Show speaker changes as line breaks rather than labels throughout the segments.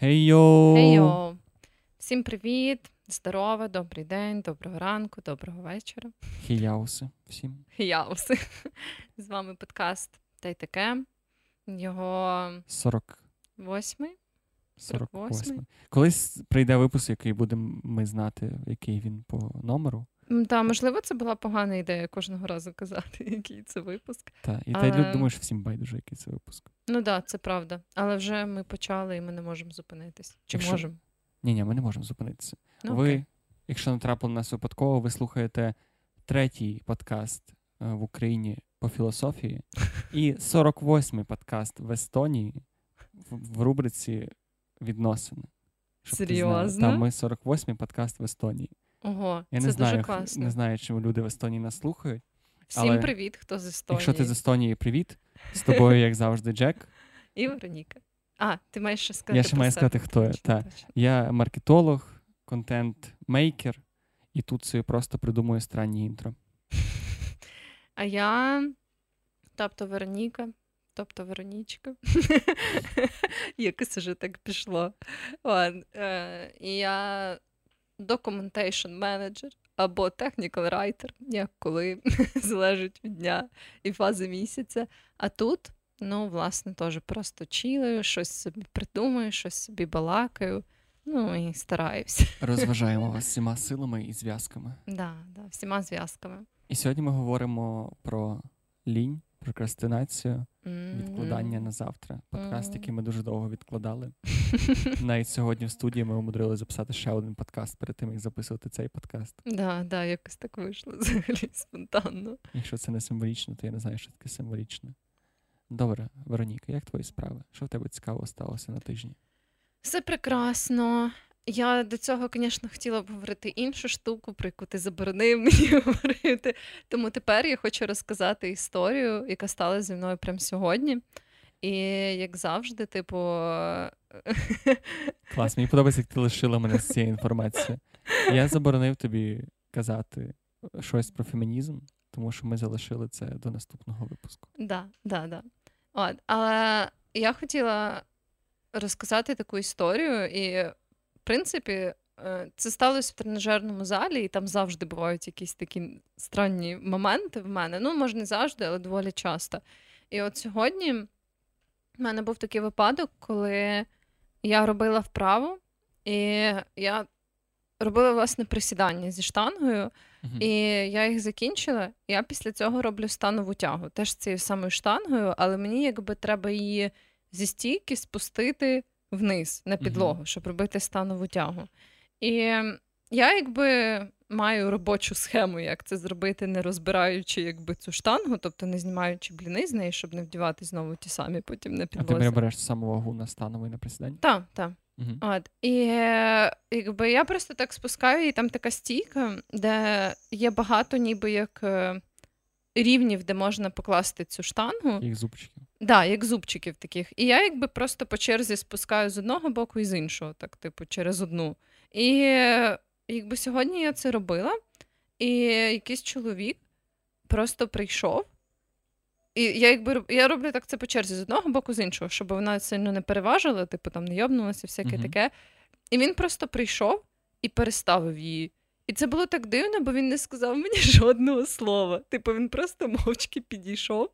Хей-йо!
Хей-йо! Всім привіт, здорово, добрий день, доброго ранку, доброго вечора.
Хіяуси всім.
Хіяуси. З вами подкаст та й таке. Його
48.
48.
48. Колись прийде випуск, який будемо ми знати, який він по номеру.
Та, можливо, це була погана ідея кожного разу казати, який це випуск.
Та, і
Але-
та й думаєш, всім байдуже, який це випуск.
Ну так, да, це правда. Але вже ми почали і ми не можемо зупинитись. Чи
Якщо-
можемо?
Ні, ні, ми не можемо зупинитися.
Ну,
ви,
окей.
якщо не трапило на нас випадково, ви слухаєте третій подкаст е, в Україні по філософії і 48-й подкаст в Естонії в, в рубриці відносини. Щоб.
Серйозно?
Там ми 48-й подкаст в Естонії.
Ого,
Я
це
не знаю,
дуже класно.
не знаю, чому люди в Естонії нас слухають.
Всім
але
привіт, хто з Естонії.
Якщо ти з Естонії, привіт. З тобою, як завжди, Джек.
І Вероніка. А, ти маєш ще сказати.
Я ще
про
маю сказати, хто я, та. Я маркетолог, контент-мейкер, і тут собі просто придумую странні інтро.
А я, тобто Вероніка, тобто Веронічка. Якось уже так пішло. Ладно. Е, І я documentation manager або technical writer, як коли залежить від дня і фази місяця. А тут, ну, власне, теж просто чілаю, щось собі придумаю, щось собі балакаю. Ну і стараюся.
Розважаємо вас всіма силами і зв'язками.
Да, да, всіма зв'язками.
І сьогодні ми говоримо про лінь, прокрастинацію,
М.
відкладання на завтра. Подкаст,
Мгм.
який ми дуже довго відкладали. Навіть сьогодні в студії ми умудрилися записати ще один подкаст перед тим, як записувати цей подкаст.
Да, да, якось так вийшло взагалі спонтанно.
Якщо це не символічно, то я не знаю, що таке символічне. Добре, Вероніка, як твої справи? Що в тебе цікаво сталося на тижні?
Все прекрасно. Я до цього, звісно, хотіла б говорити іншу штуку, про яку ти заборонив мені говорити. Тому тепер я хочу розказати історію, яка стала зі мною прямо сьогодні. І як завжди, типу,
Клас, мені подобається, як ти лишила мене з цією інформацією. Я заборонив тобі казати щось про фемінізм, тому що ми залишили це до наступного випуску.
Да, да, да. От, але я хотіла розказати таку історію, і, принципі, е, це сталося в тренажерному залі, і там завжди бувають якісь такі странні моменти в мене. Ну, може, не завжди, але доволі часто. І от сьогодні в мене був такий випадок, коли я робила вправу, і я робила власне присідання зі штангою. І я їх закінчила. Я після цього роблю станову тягу. Теж з цією самою штангою, але мені якби треба її зі стійки спустити вниз на підлогу, щоб робити станову тягу. І я якби маю робочу схему, як це зробити, не розбираючи якби цю штангу, тобто не знімаючи бліни з неї, щоб не вдівати знову ті самі потім на
А ти
підлозі.
береш саму вагу на становий на присідання?
Так, так.
Мгм.
От, і якби я просто так спускаю, і там така стійка, де є багато ніби як е, рівнів, де можна покласти цю штангу.
Їх зубчиків.
Да, як зубчиків таких. І я якби просто по черзі спускаю з одного боку і з іншого, так, типу, через одну. І якби сьогодні я це робила, і якийсь чоловік просто прийшов. І я якби я роблю так це по черзі з одного боку, з іншого, щоб вона сильно не переважила, типу там не йобнулася, всяке
Мгм.
таке. І він просто прийшов і переставив її. І це було так дивно, бо він не сказав мені жодного слова. Типу, він просто мовчки підійшов,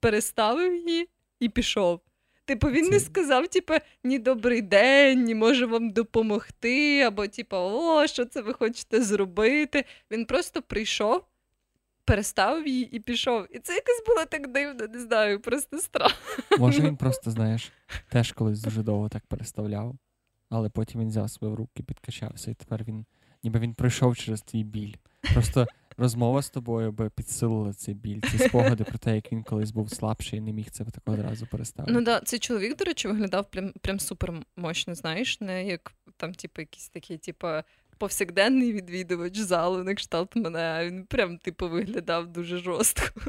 переставив її і пішов. Типу, він не сказав, типу, ні добрий день, ні може вам допомогти, або типу, о, що це ви хочете зробити. Він просто прийшов, переставив її і пішов. І це якось було так дивно, не знаю, просто страшно.
Може, він просто, знаєш, теж колись дуже довго так переставляв, але потім він взяв себе в руки, підкачався, і тепер він, ніби він пройшов через твій біль. Просто розмова з тобою би підсилила цей біль, ці спогади про те, як він колись був слабший і не міг це так одразу переставити.
Ну да, цей чоловік, до речі, виглядав прям, прям супер мощно, знаєш, не як там, типу, якісь такі, типу, повсякденний відвідувач залу на кшталт мене, а він прям, типу, виглядав дуже жорстко.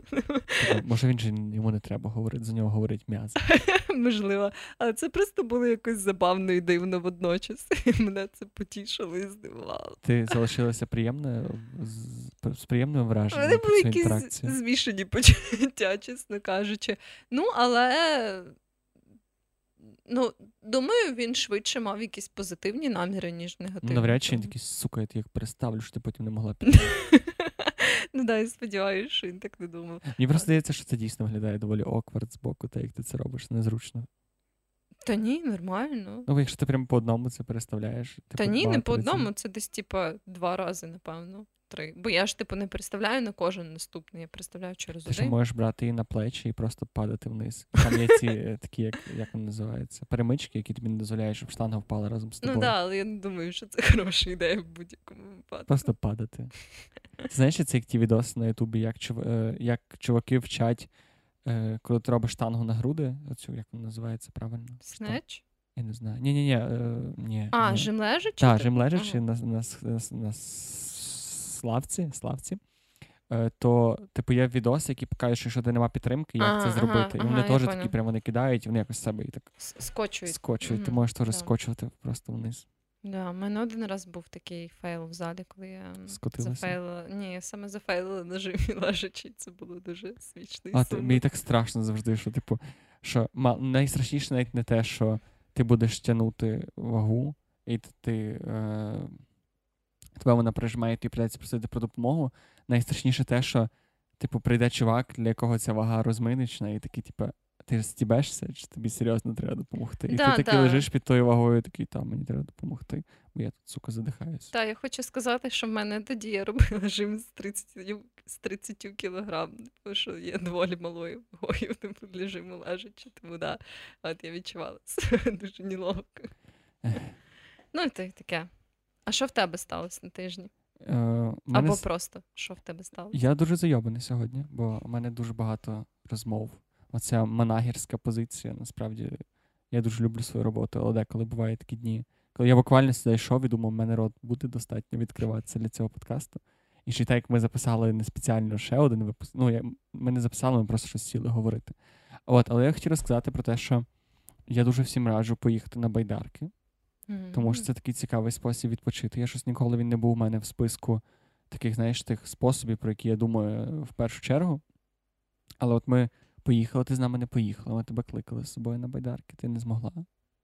Може, він же йому не треба говорити, за нього говорить м'яз.
Можливо. Але це просто було якось забавно і дивно водночас. І мене це потішило і здивувало.
Ти залишилася приємною з, приємним враженням про
були якісь змішані почуття, чесно кажучи. Ну, але Ну, думаю, він швидше мав якісь позитивні наміри, ніж негативні.
Навряд чи він такий, сука, я ти їх переставлю, що ти потім не могла піти.
Ну да, я сподіваюся, що він так не думав.
Мені просто здається, що це дійсно виглядає доволі оквард з боку, та як ти це робиш, незручно.
Та ні, нормально.
Ну, якщо ти прямо по одному це переставляєш.
Та
типу,
ні, не по одному, це десь, типа, два рази, напевно. Три. Бо я ж, типу, не представляю на кожен наступний, я представляю через
Ти
один.
можеш брати її на плечі і просто падати вниз. Там є ці е, такі, як, як вони називаються, перемички, які тобі не дозволяють, щоб штанга впала разом з тобою.
Ну так, да, але я не думаю, що це хороша ідея в будь-якому випадку.
Просто падати. Ти знаєш, це як ті відоси на Ютубі, як, чув- е, як чуваки вчать, е, коли ти робиш штангу на груди, оцю, як вона називається правильно?
Снеч?
Я не знаю. Ні-ні-ні. е, ні,
А,
ні.
жим лежачи?
Так, жим лежачи
Ага.
на, на, на, на славці, славці. Е, то, типу, є відоси, які показують, що якщо де нема підтримки, як
Ага,
це
ага,
зробити. і вони
ага,
теж такі прямо вони кидають, вони якось себе і так
Скочують.
скочують. Ти можеш теж
да.
скочувати просто вниз.
Да, у мене один раз був такий фейл в залі, коли я
Скотилася?
зафейлила. Ні, я саме зафейлила на жимі лежачи. Це було дуже смішно.
А ти, мені так страшно завжди, що, типу, що найстрашніше навіть не те, що ти будеш тягнути вагу, і ти. Е, тебе вона прижимає, тобі придеться просити про допомогу. Найстрашніше те, що, типу, прийде чувак, для якого ця вага розминочна, і такий, типу, ти стібешся, чи тобі серйозно треба допомогти. І
Да,
ти такий
да.
лежиш під тою вагою, такий, там, мені треба допомогти, бо я тут, сука, задихаюся.
Та, я хочу сказати, що в мене тоді я робила жим з 30, з 30 кілограм, тому що є доволі малою вагою типу, для жиму лежачи, тому да, от я відчувала себе дуже неловко. Ну, і таке. А що в тебе сталося на тижні?
Е, мене
Або просто що в тебе сталося?
Я дуже зайобаний сьогодні, бо у мене дуже багато розмов. Оця манагерська позиція. Насправді я дуже люблю свою роботу, але деколи бувають такі дні, коли я буквально сюди йшов і думав, в мене рот буде достатньо відкриватися для цього подкасту. І ще так як ми записали не спеціально ще один випуск. Ну, я, ми не записали, ми просто щось сіли говорити. От, але я хотів розказати про те, що я дуже всім раджу поїхати на байдарки. Тому що це такий цікавий спосіб відпочити. Я щось ніколи він не був у мене в списку таких, знаєш, тих способів, про які я думаю в першу чергу. Але от ми поїхали, ти з нами не поїхала, ми тебе кликали з собою на байдарки, ти не змогла.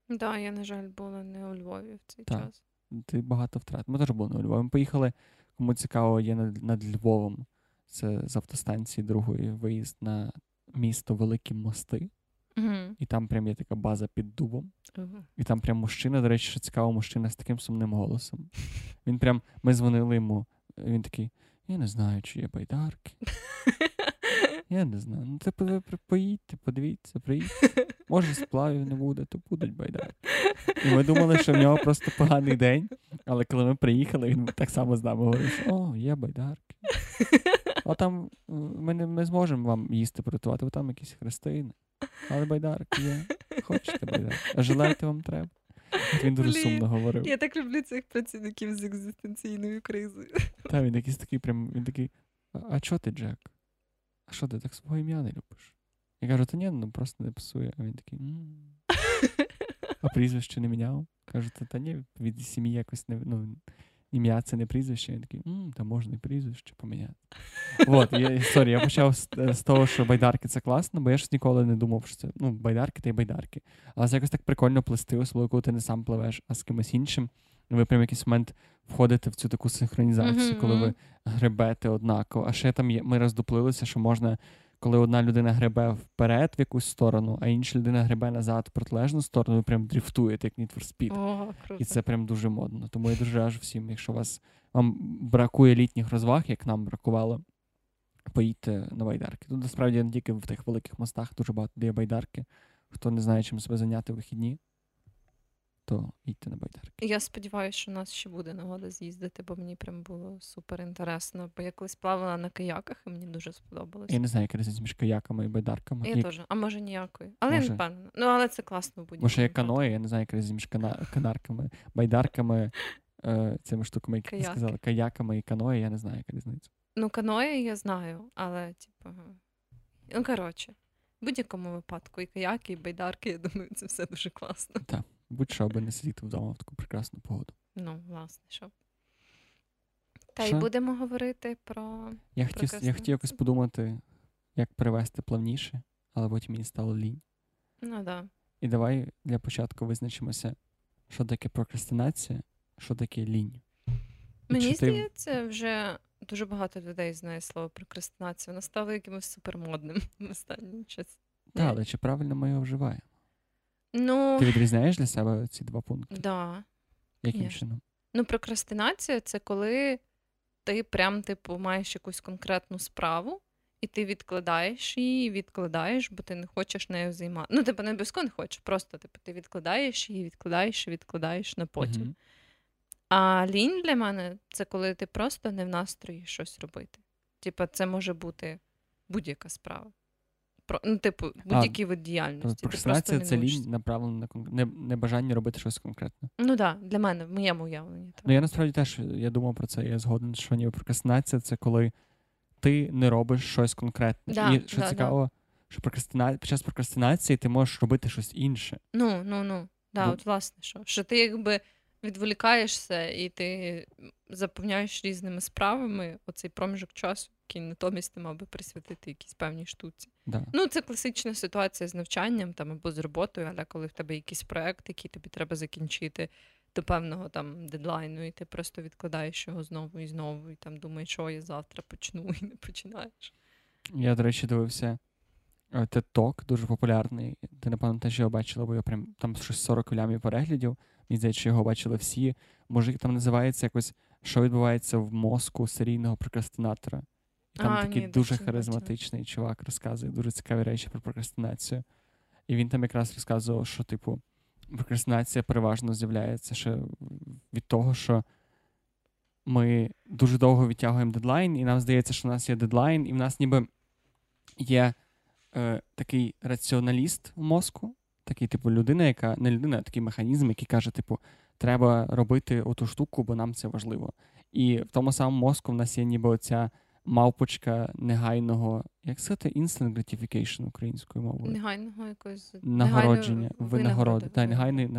Так, да, я, на жаль, була не у Львові в цей
Так.
час.
Ти багато втрат. Ми теж були на Львові. Ми поїхали, кому цікаво, є над, над Львовом. Це з автостанції другої виїзд на місто Великі Мости.
Угу.
І там прям є така база під дубом. І там прям мужчина, до речі, що цікаво, мужчина з таким сумним голосом. Він прям, ми дзвонили йому, він такий: я не знаю, чи є байдарки. Я не знаю. Ну, типу, ви поїдьте, подивіться, приїдьте. Може, сплавів не буде, то будуть байдарки. І ми думали, що в нього просто поганий день. Але коли ми приїхали, він так само з нами говорив, що о, є байдарки. А там ми не ми зможемо вам їсти приготувати, бо там якісь хрестини. Але байдарки є. Хочете байдарки? А жилети вам треба. От він дуже
Блін,
сумно говорив.
Я так люблю цих працівників з екзистенційною кризою.
Та він якийсь такий прям, він такий, а, а чо ти, Джек? А що ти так свого ім'я не любиш? Я кажу, та ні, ну просто не пасує. А він такий, «М, а прізвище не міняв? Кажу, та ні, від сім'ї якось не ну, ім'я це не прізвище. Він такий, «М, та можна і прізвище поміняти. От, я, сорі, я почав з, з того, що байдарки це класно, бо я ж ніколи не думав, що це ну, байдарки та й байдарки. Але це якось так прикольно плести, особливо коли ти не сам пливеш, а з кимось іншим. Ви прям в якийсь момент входите в цю таку синхронізацію,
Мгм,
коли ви гребете однаково. А ще там є, ми роздуплилися, що можна, коли одна людина гребе вперед в якусь сторону, а інша людина гребе назад в протилежну сторону, ви прям дріфтуєте, як Need for Speed.
О, круто.
І це прям дуже модно. Тому я дуже раджу всім, якщо вас вам бракує літніх розваг, як нам бракувало, поїдьте на байдарки. Тут насправді не тільки в тих великих мостах дуже багато де є байдарки. Хто не знає, чим себе зайняти в вихідні, то їдьте на байдарки.
Я сподіваюся, що у нас ще буде нагода з'їздити, бо мені прям було супер інтересно. Бо я колись плавала на каяках, і мені дуже сподобалось.
Я не знаю, яка різниця між каяками і байдарками.
Я
І-
теж, а може ніякої. Але я не впевнена. Ну, але це класно будь-якому.
Може, є каної, я не знаю, яка різниця між кана- канарками, байдарками, е, цими штуками, які ти
Каяки.
сказала, каяками і каної, я не знаю, яка різниця.
Ну, каної я знаю, але, типу. Ну, коротше, в будь-якому випадку, і каяки, і байдарки, я думаю, це все дуже класно.
Будь-що, аби не сидіти вдома в таку прекрасну погоду.
Ну, власне, що. Та й будемо говорити про.
Я хотів, я хотів якось подумати, як перевести плавніше, але потім мені стало лінь.
Ну да.
І давай для початку визначимося, що таке прокрастинація, що таке лінь.
Мені ти... здається, вже дуже багато людей знає слово прокрастинація. Воно стало якимось супермодним в останній час.
Так, але чи правильно ми його вживаємо?
Ну...
Ти відрізняєш для себе ці два пункти?
Да.
Яким Конечно. чином?
Ну, прокрастинація це коли ти прям, типу, маєш якусь конкретну справу, і ти відкладаєш її, відкладаєш, бо ти не хочеш нею займатися. Ну, типу, не обов'язково не хочеш, просто типу, ти відкладаєш її, відкладаєш і відкладаєш на потім. Uh-huh. А лінь для мене це коли ти просто не в настрої щось робити. Типу, це може бути будь-яка справа. Про, ну, типу, будь-який вид діяльності.
Прокрастинація це лінь направлена на кон... не, не бажання робити щось конкретне.
Ну так, да, для мене, в моєму уявленні. Так.
Ну я насправді теж я думав про це, я згоден, що ніби прокрастинація це коли ти не робиш щось конкретне.
Да,
І що
да,
цікаво, що прокрастина... під час прокрастинації ти можеш робити щось інше.
Ну, ну, ну. Да, Бо... от власне, що Що ти якби відволікаєшся і ти заповняєш різними справами оцей проміжок часу, який натомість ти мав би присвятити якійсь певній штуці.
Да.
Ну, це класична ситуація з навчанням там або з роботою, але коли в тебе якийсь проект, який тобі треба закінчити до певного там дедлайну, і ти просто відкладаєш його знову і знову, і там думаєш, що я завтра почну, і не починаєш.
Я, до речі, дивився TED Talk, дуже популярний. Ти, напевно, теж його бачила, бо я прям там щось 40 лямів переглядів. Мені здається, що його бачили всі. Мужик там називається якось, що відбувається в мозку серійного прокрастинатора. І там
а,
такий
ні,
дуже харизматичний чувак розказує дуже цікаві речі про прокрастинацію. І він там якраз розказував, що, типу, прокрастинація переважно з'являється ще від того, що ми дуже довго відтягуємо дедлайн, і нам здається, що у нас є дедлайн, і в нас ніби є е, такий раціоналіст у мозку, такий, типу, людина, яка не людина, а такий механізм, який каже, типу, треба робити оту штуку, бо нам це важливо. І в тому самому мозку в нас є ніби оця мавпочка негайного, як сказати, instant gratification українською мовою.
Негайного якогось
нагородження, винагороди. Та, негайної,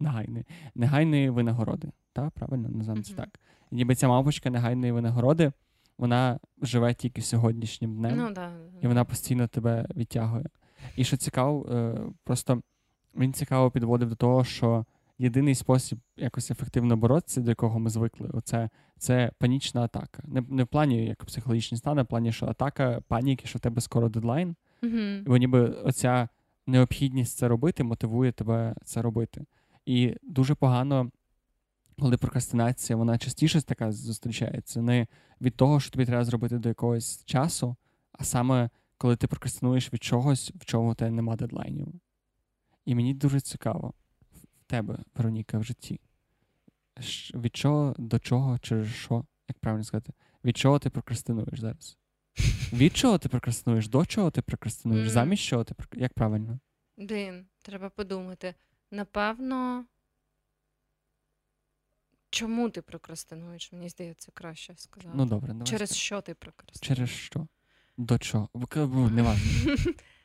негайної, негайної винагороди. Так, правильно називаємо це так. Ніби ця мавпочка негайної винагороди, вона живе тільки сьогоднішнім днем,
ну, да.
і вона постійно тебе відтягує. І що цікаво, е, просто він цікаво підводив до того, що єдиний спосіб якось ефективно боротися, до якого ми звикли, оце це панічна атака. Не не в плані як психологічний стан, а в плані, що атака паніки, що в тебе скоро дедлайн.
Mm-hmm.
Бо ніби оця необхідність це робити мотивує тебе це робити. І дуже погано, коли прокрастинація, вона частіше така зустрічається. Не від того, що тобі треба зробити до якогось часу, а саме коли ти прокрастинуєш від чогось, в чому тебе нема дедлайнів. І мені дуже цікаво тебе, Вероніка, в житті. Від чого до чого, через що, як правильно сказати, від чого ти прокрастинуєш зараз? Від чого ти прокрастинуєш? До чого ти прокрастинуєш? Mm. Замість чого ти прокрастинуєш? Як правильно?
Блін, треба подумати. Напевно, чому ти прокрастинуєш? Мені здається, краще сказати.
Ну добре, давай
Через
скажу.
що ти прокрастинуєш?
Через що? До чого? Не важливо.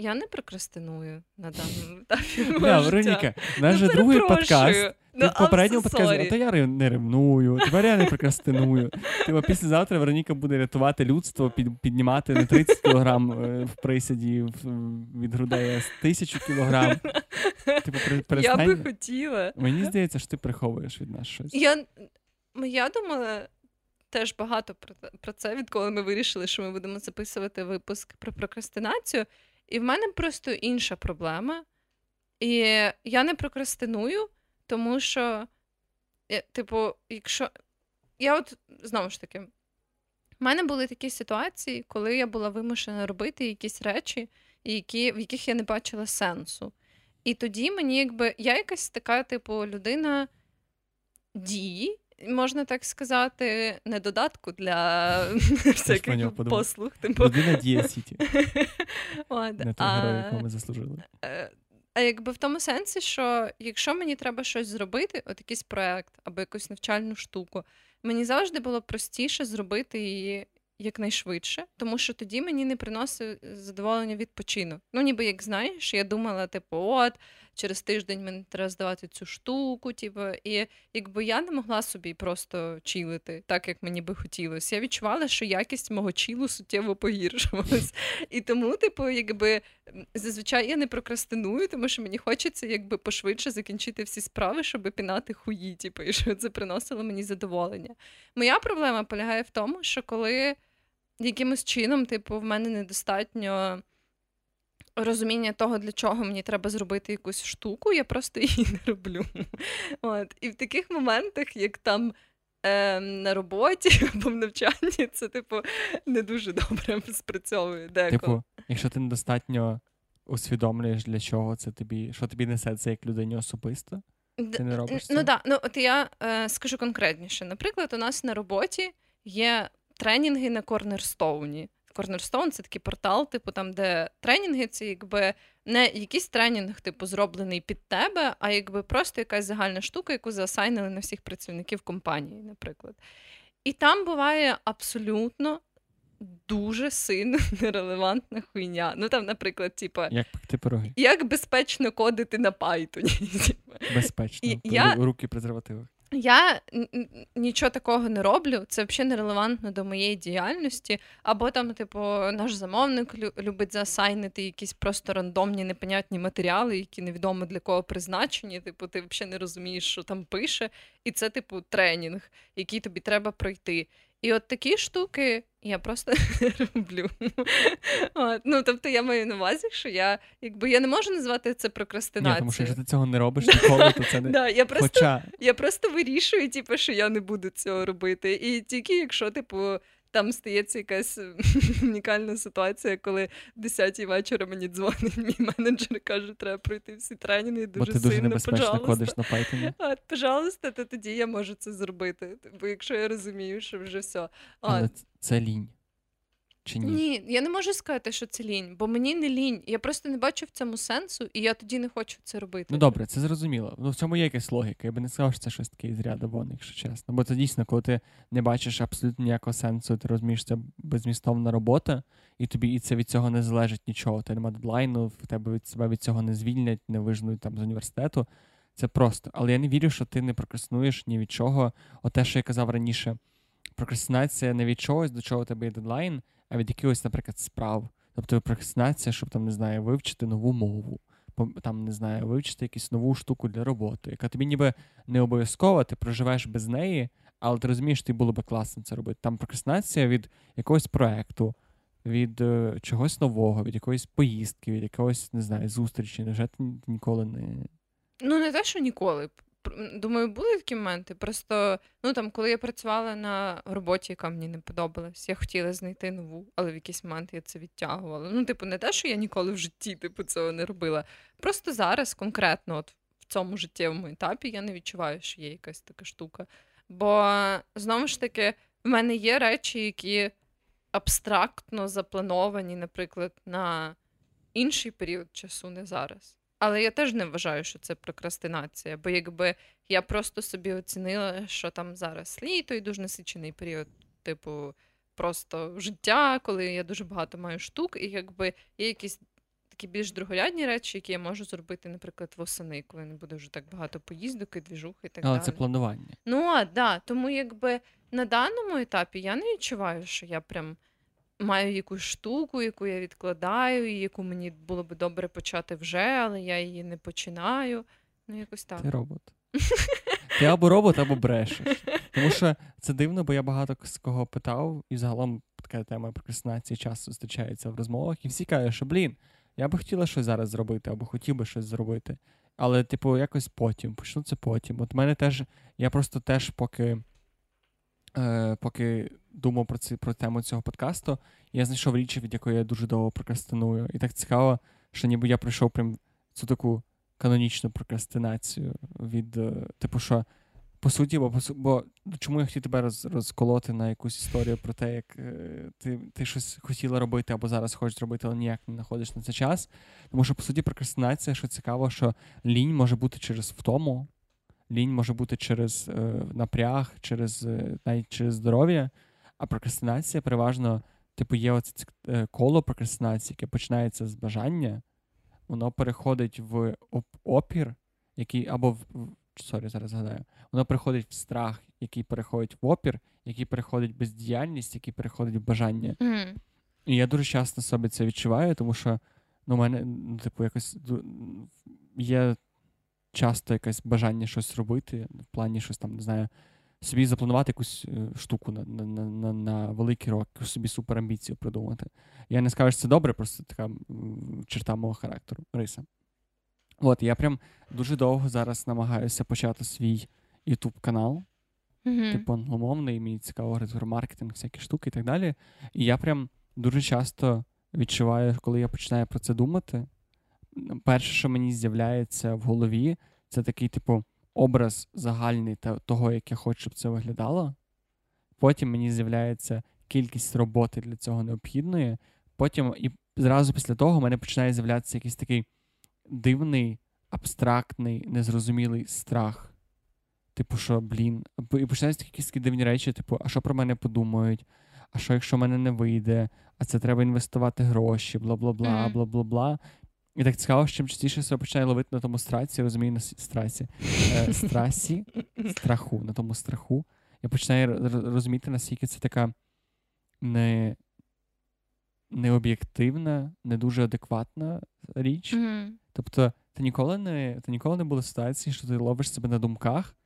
Я не прокрастиную на даному етапі.
Бля, Вероніка, наш же другий подкаст. Ти в попередньому подкасті, то я не ревную, тепер я не прокрастиную. Типа післязавтра Вероніка буде рятувати людство, піднімати не 30 кілограм е, в присіді від грудей, а тисячу кілограм. Типу, перестань.
Я би хотіла.
Мені здається, що ти приховуєш від нас щось.
Я, я думала теж багато про це, відколи ми вирішили, що ми будемо записувати випуск про прокрастинацію. І в мене просто інша проблема. І я не прокрастиную, тому що, типу, якщо. Я от знову ж таки, в мене були такі ситуації, коли я була вимушена робити якісь речі, які, в яких я не бачила сенсу. І тоді мені, якби, я якась така, типу, людина дії, можна так сказати, не додатку для всяких послуг.
Типу. Людина діє Сіті. Не той герой, якого ми заслужили.
Е, а якби в тому сенсі, що якщо мені треба щось зробити, от якийсь проект або якусь навчальну штуку, мені завжди було простіше зробити її якнайшвидше, тому що тоді мені не приносив задоволення відпочинок. Ну, ніби як знаєш, я думала, типу, от через тиждень мені треба здавати цю штуку. Типу, і якби я не могла собі просто чілити, так як мені би хотілося. Я відчувала, що якість мого чілу суттєво погіршувалась. І тому, типу, якби зазвичай я не прокрастиную, тому що мені хочеться якби пошвидше закінчити всі справи, щоб пінати хуї, типу, і що це приносило мені задоволення. Моя проблема полягає в тому, що коли якимось чином, типу, в мене недостатньо розуміння того, для чого мені треба зробити якусь штуку, я просто її не роблю. От. І в таких моментах, як там е, на роботі або в навчанні, це, типу, не дуже добре спрацьовує. деколи.
Типу, якщо ти недостатньо усвідомлюєш, для чого це тобі, що тобі несе це як людині особисто, ти не робиш це?
Ну так, ну от я е, скажу конкретніше. Наприклад, у нас на роботі є тренінги на Корнерстоуні. Cornerstone — це такий портал, типу, там, де тренінги, це якби не якийсь тренінг, типу, зроблений під тебе, а якби просто якась загальна штука, яку заасайнили на всіх працівників компанії, наприклад. І там буває абсолютно дуже сильно нерелевантна хуйня. Ну там, наприклад, типу,
як пекти пироги.
Як безпечно кодити на Python.
Безпечно. І я... Руки презервативах.
Я нічого такого не роблю, це взагалі нерелевантно до моєї діяльності. Або там, типу, наш замовник любить засайнити якісь просто рандомні непонятні матеріали, які невідомо для кого призначені. Типу, ти взагалі не розумієш, що там пише, і це, типу, тренінг, який тобі треба пройти. І от такі штуки я просто не роблю. От. Ну, Тобто я маю на увазі, що я якби я не можу назвати це прокрастинацією.
Ні, Тому що якщо ти цього не робиш ніколи, то це не
да, я просто, Хоча... я просто вирішую, типу, що я не буду цього робити. І тільки якщо, типу, там стається якась унікальна ситуація, коли в 10 вечора мені дзвонить мій менеджер і каже, треба пройти всі тренінги. Дуже
Бо ти
сильно,
дуже небезпечно
пожалуйста.
кодиш на Python.
А, Пожалуйста, то тоді я можу це зробити. Бо якщо я розумію, що вже все.
Але це лінь. Чи ні?
Ні, я не можу сказати, що це лінь, бо мені не лінь. Я просто не бачу в цьому сенсу, і я тоді не хочу це робити.
Ну добре, це зрозуміло. Ну в цьому є якась логіка. Я би не сказав, що це щось таке із ряду вон, якщо чесно. Бо це дійсно, коли ти не бачиш абсолютно ніякого сенсу, ти розумієш, це безмістовна робота, і тобі і це від цього не залежить нічого. Ти немає дедлайну, в тебе від себе від цього не звільнять, не вижнуть там з університету. Це просто. Але я не вірю, що ти не прокрастинуєш ні від чого. Оте, що я казав раніше, прокрастинація не від чогось, до чого у тебе є дедлайн а від якихось, наприклад, справ. Тобто прокрастинація, щоб там, не знаю, вивчити нову мову, там, не знаю, вивчити якусь нову штуку для роботи, яка тобі ніби не обов'язкова, ти проживаєш без неї, але ти розумієш, тобі було би класно це робити. Там прокрастинація від якогось проекту, від е, чогось нового, від якоїсь поїздки, від якогось, не знаю, зустрічі. Невже ти ніколи не.
Ну, не те, що ніколи. Думаю, були такі моменти. Просто ну там, коли я працювала на роботі, яка мені не подобалась, я хотіла знайти нову, але в якийсь момент я це відтягувала. Ну, типу, не те, що я ніколи в житті типу, цього не робила. Просто зараз, конкретно, от в цьому життєвому етапі, я не відчуваю, що є якась така штука. Бо знову ж таки, в мене є речі, які абстрактно заплановані, наприклад, на інший період часу, не зараз. Але я теж не вважаю, що це прокрастинація, бо якби я просто собі оцінила, що там зараз літо і дуже насичений період, типу, просто життя, коли я дуже багато маю штук, і якби є якісь такі більш другорядні речі, які я можу зробити, наприклад, восени, коли не буде вже так багато поїздок і двіжух і так
Але
далі.
це планування.
Ну а да, тому якби на даному етапі я не відчуваю, що я прям маю якусь штуку, яку я відкладаю, і яку мені було би добре почати вже, але я її не починаю. Ну, якось так.
Ти робот. Ти або робот, або брешеш. Тому що це дивно, бо я багато з кого питав, і загалом така тема прокрастинації часто зустрічається в розмовах, і всі кажуть, що блін, я би хотіла щось зараз зробити, або хотів би щось зробити. Але, типу, якось потім, почну це потім. От мене теж, я просто теж поки е, поки думав про ці, про тему цього подкасту, я знайшов річ, від якої я дуже довго прокрастиную. І так цікаво, що ніби я пройшов прям цю таку канонічну прокрастинацію від, е, типу, що. По суті, бо бо чому я хотів тебе роз, розколоти на якусь історію про те, як е, ти ти щось хотіла робити або зараз хочеш робити, але ніяк не знаходиш на це час. Тому що, по суті, прокрастинація, що цікаво, що лінь може бути через втому, лінь може бути через е, напряг, через е, навіть через здоров'я, а прокрастинація переважно, типу, є оце е, коло прокрастинації, яке починається з бажання, воно переходить в опір, який або в. Сорі, зараз згадаю. Воно переходить в страх, який переходить в опір, який переходить в бездіяльність, який переходить в бажання.
Mm.
І я дуже часто собі це відчуваю, тому що ну, у мене, ну, типу, якось є часто якесь бажання щось робити, в плані щось там, не знаю, собі запланувати якусь е, штуку на на, на, на великий рок, собі суперамбіцію придумати. Я не скажу, що це добре, просто така черта мого характеру, риса. От, я прям дуже довго зараз намагаюся почати свій YouTube канал.
Mm-hmm.
Типу англомовний, мені цікаво говорити маркетинг, всякі штуки і так далі. І я прям дуже часто відчуваю, коли я починаю про це думати. Перше, що мені з'являється в голові, це такий, типу, образ загальний того, як я хочу, щоб це виглядало. Потім мені з'являється кількість роботи для цього необхідної. Потім, і зразу після того, в мене починає з'являтися якийсь такий дивний, абстрактний, незрозумілий страх. Типу, що, блін, і починаються якісь такі дивні речі, типу, а що про мене подумають? А що, якщо в мене не вийде, а це треба інвестувати гроші, бла бла бла, бла бла бла. І так цікаво, що чим частіше себе починає ловити на тому страці, розумію, на страсі, е, страсі, страху, на тому страху. Я починаю розуміти, наскільки це така не необ'єктивна, не дуже адекватна річ.
Mm-hmm.
Тобто, ти ніколи не ти ніколи не була ситуації, що ти ловиш себе на думках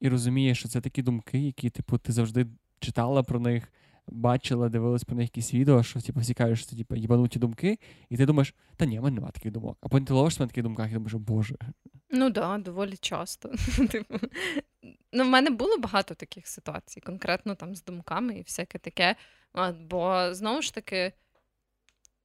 і розумієш, що це такі думки, які, типу, ти завжди читала про них, бачила, дивилась про них якісь відео, що типу, всі що це типу, їбануті думки, і ти думаєш, та ні, в мене немає таких думок. А потім ти ловиш на таких думках і думаєш, боже.
Ну так, да, доволі часто. Типу, ну, В мене було багато таких ситуацій, конкретно там з думками і всяке таке. Бо знову ж таки,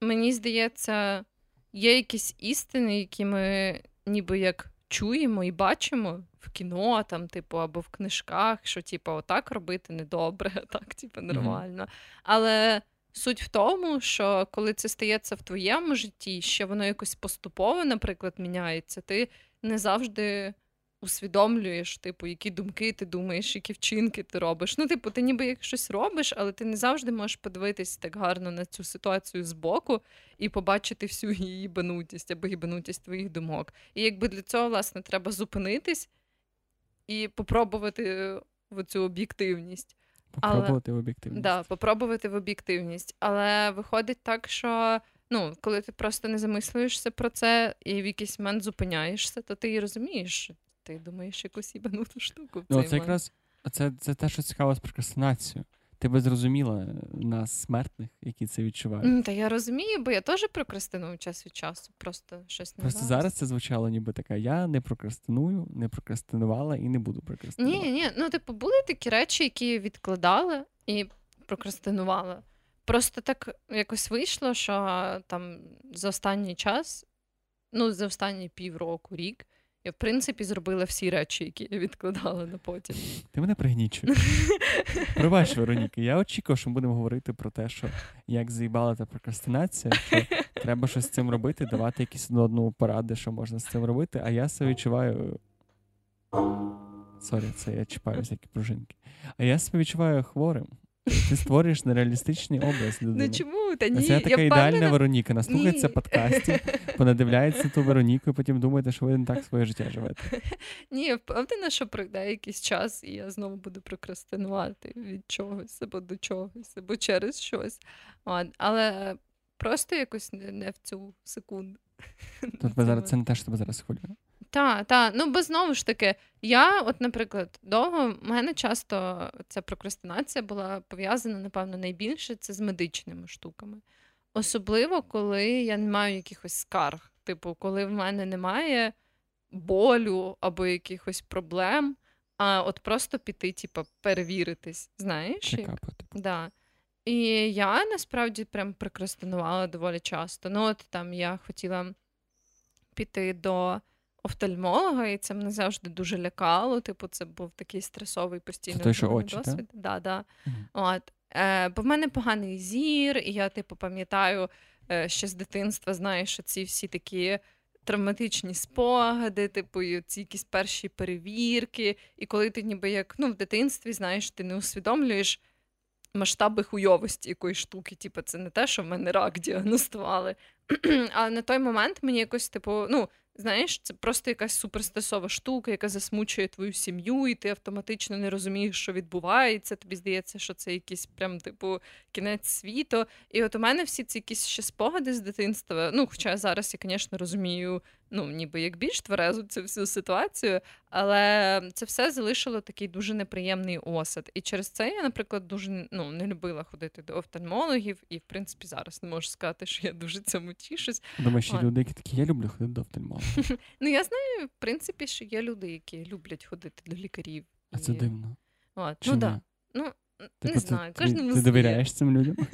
мені здається, є якісь істини, які ми ніби як чуємо і бачимо в кіно, там, типу, або в книжках, що типу, отак робити недобре, а так, типу, нормально. Mm-hmm. Але суть в тому, що коли це стається в твоєму житті, що воно якось поступово, наприклад, міняється, ти не завжди усвідомлюєш, типу, які думки ти думаєш, які вчинки ти робиш. Ну, типу, ти ніби як щось робиш, але ти не завжди можеш подивитись так гарно на цю ситуацію збоку і побачити всю її банутість або гібанутість твоїх думок. І якби для цього, власне, треба зупинитись і попробувати в цю об'єктивність.
Попробувати Але, в об'єктивність.
Да, попробувати в об'єктивність. Але виходить так, що ну, коли ти просто не замислюєшся про це і в якийсь момент зупиняєшся, то ти і розумієш, ти думаєш якусь ібануту штуку.
Ну, це якраз це, це те, що цікаво з прокрастинацією. Ти би зрозуміла нас, смертних, які це відчувають.
Та я розумію, бо я теж прокрастиную час від часу. Просто щось не
Просто зараз це звучало, ніби така: я не прокрастиную, не прокрастинувала і не буду прокрастинувати.
Ні, ні, ну типу, були такі речі, які відкладали і прокрастинувала. Просто так якось вийшло, що там за останній час, ну за останні півроку, рік. Я, в принципі, зробила всі речі, які я відкладала на потім.
Ти мене пригнічуєш. Пробач, Вероніка, я очікував, що ми будемо говорити про те, що як заїбала та прокрастинація, що треба щось з цим робити, давати якісь одну поради, що можна з цим робити, а я себе відчуваю. Сорі, це я чіпаю всякі пружинки. А я себе відчуваю хворим. Ти створюєш нереалістичний образ людини.
Ну чому? Та ні,
Це
я
така ідеальна впевнена... Вероніка. Наслухається подкастів, понадивляється ту Вероніку, і потім думаєте, що ви не так своє життя живете.
Ні, я впевнена, що пройде якийсь час, і я знову буду прокрастинувати від чогось або до чогось, або через щось. Але просто якось не в цю секунду.
Тобто зараз це не те, що тебе зараз хвилює.
Так, так. Ну, бо знову ж таки, я, от, наприклад, довго в мене часто ця прокрастинація була пов'язана, напевно, найбільше це з медичними штуками. Особливо, коли я не маю якихось скарг. Типу, коли в мене немає болю або якихось проблем, а от просто піти, типу, перевіритись, знаєш? Типу. Да. І я насправді прям прокрастинувала доволі часто. Ну, от там я хотіла піти до офтальмолога, і це мене завжди дуже лякало. Типу, це був такий стресовий постійно
це що очі,
досвід. Да, да. Угу. От. Е, Бо в мене поганий зір, і я, типу, пам'ятаю е, ще з дитинства, знаєш, що ці всі такі. Травматичні спогади, типу, і ці якісь перші перевірки. І коли ти ніби як ну, в дитинстві, знаєш, ти не усвідомлюєш масштаби хуйовості якоїсь штуки. Типу, це не те, що в мене рак діагностували, Але на той момент мені якось, типу, ну, знаєш, це просто якась суперстресова штука, яка засмучує твою сім'ю, і ти автоматично не розумієш, що відбувається. Тобі здається, що це якийсь прям, типу, кінець світу. І от у мене всі ці якісь ще спогади з дитинства. Ну, хоча зараз я, звісно, розумію ну, ніби як більш тверезу цю всю ситуацію, але це все залишило такий дуже неприємний осад. І через це я, наприклад, дуже ну, не любила ходити до офтальмологів, і в принципі зараз не можу сказати, що я дуже цьому тішусь.
Думаєш, є люди, які такі я люблю ходити до офтальмологів?
Ну я знаю, в принципі, що є люди, які люблять ходити до лікарів.
А це дивно.
От. Ну. Ну,
Типу,
не знаю,
ти,
кожному
ти довіряєш цим людям?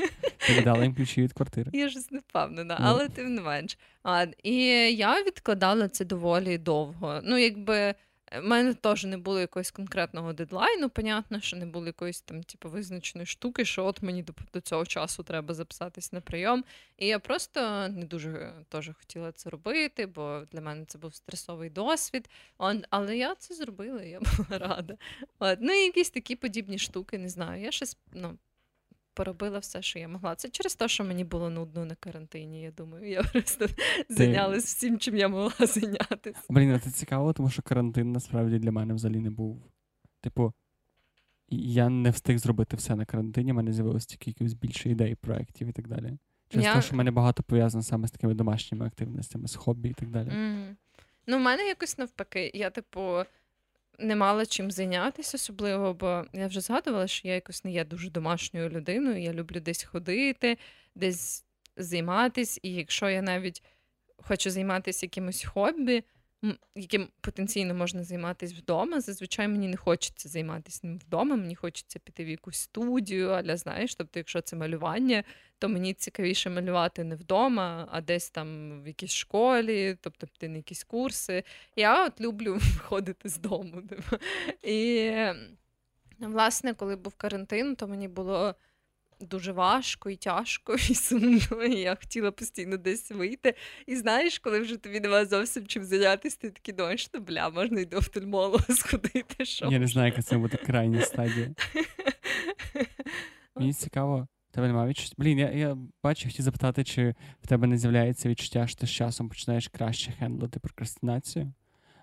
Ти віддала їм ключі від квартири.
Я ж не впевнена, ну. але тим не менш. А, І я відкладала це доволі довго. Ну, якби в мене теж не було якогось конкретного дедлайну, понятно, що не було якоїсь там, типу, визначеної штуки, що от мені до, до цього часу треба записатись на прийом. І я просто не дуже теж хотіла це робити, бо для мене це був стресовий досвід. Але я це зробила, я була рада. От, Ну і якісь такі подібні штуки, не знаю. Я щось ну, поробила все, що я могла. Це через те, що мені було нудно на карантині. Я думаю, я просто зайнялась всім, чим я могла зайнятися.
Блін, це цікаво, тому що карантин насправді для мене взагалі не був. Типу, я не встиг зробити все на карантині, в мене з'явилось тільки якісь більше ідей, проєктів і так далі. Через я... те, що в мене багато пов'язано саме з такими домашніми активностями, з хобі і так далі.
Mm. Ну, в мене якось навпаки. Я, типу, не мала чим зайнятися, особливо, бо я вже згадувала, що я якось не є дуже домашньою людиною. Я люблю десь ходити, десь займатися. І якщо я навіть хочу займатися якимось хобі, яким потенційно можна займатися вдома. Зазвичай мені не хочеться займатися ним вдома, мені хочеться піти в якусь студію, але знаєш, тобто, якщо це малювання, то мені цікавіше малювати не вдома, а десь там в якійсь школі, тобто піти на якісь курси. Я от люблю ходити з дому. І власне, коли був карантин, то мені було дуже важко і тяжко, і сумно. і Я хотіла постійно десь вийти. І знаєш, коли вже тобі немає зовсім чим зайнятися, ти такий думаєш, що бля, можна й до офтальмолога сходити. що
Я не знаю, яка це буде крайня стадія. Мені цікаво. Тебе немає відчуття? Блін, я я бачу, хотів запитати, чи в тебе не з'являється відчуття, що ти з часом починаєш краще хендлити прокрастинацію.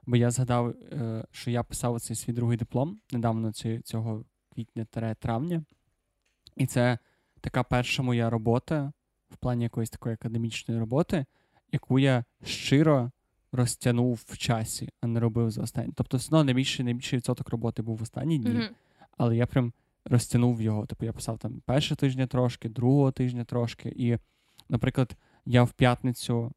Бо я згадав, е, що я писав цей свій другий диплом недавно цього квітня-травня. І це така перша моя робота в плані якоїсь такої академічної роботи, яку я щиро розтягнув в часі, а не робив за останні. Тобто, все одно найбільший найбільший відсоток роботи був в останні дні, mm-hmm. але я прям розтягнув його. Типу, я писав там першого тижня трошки, другого тижня трошки. І, наприклад, я в п'ятницю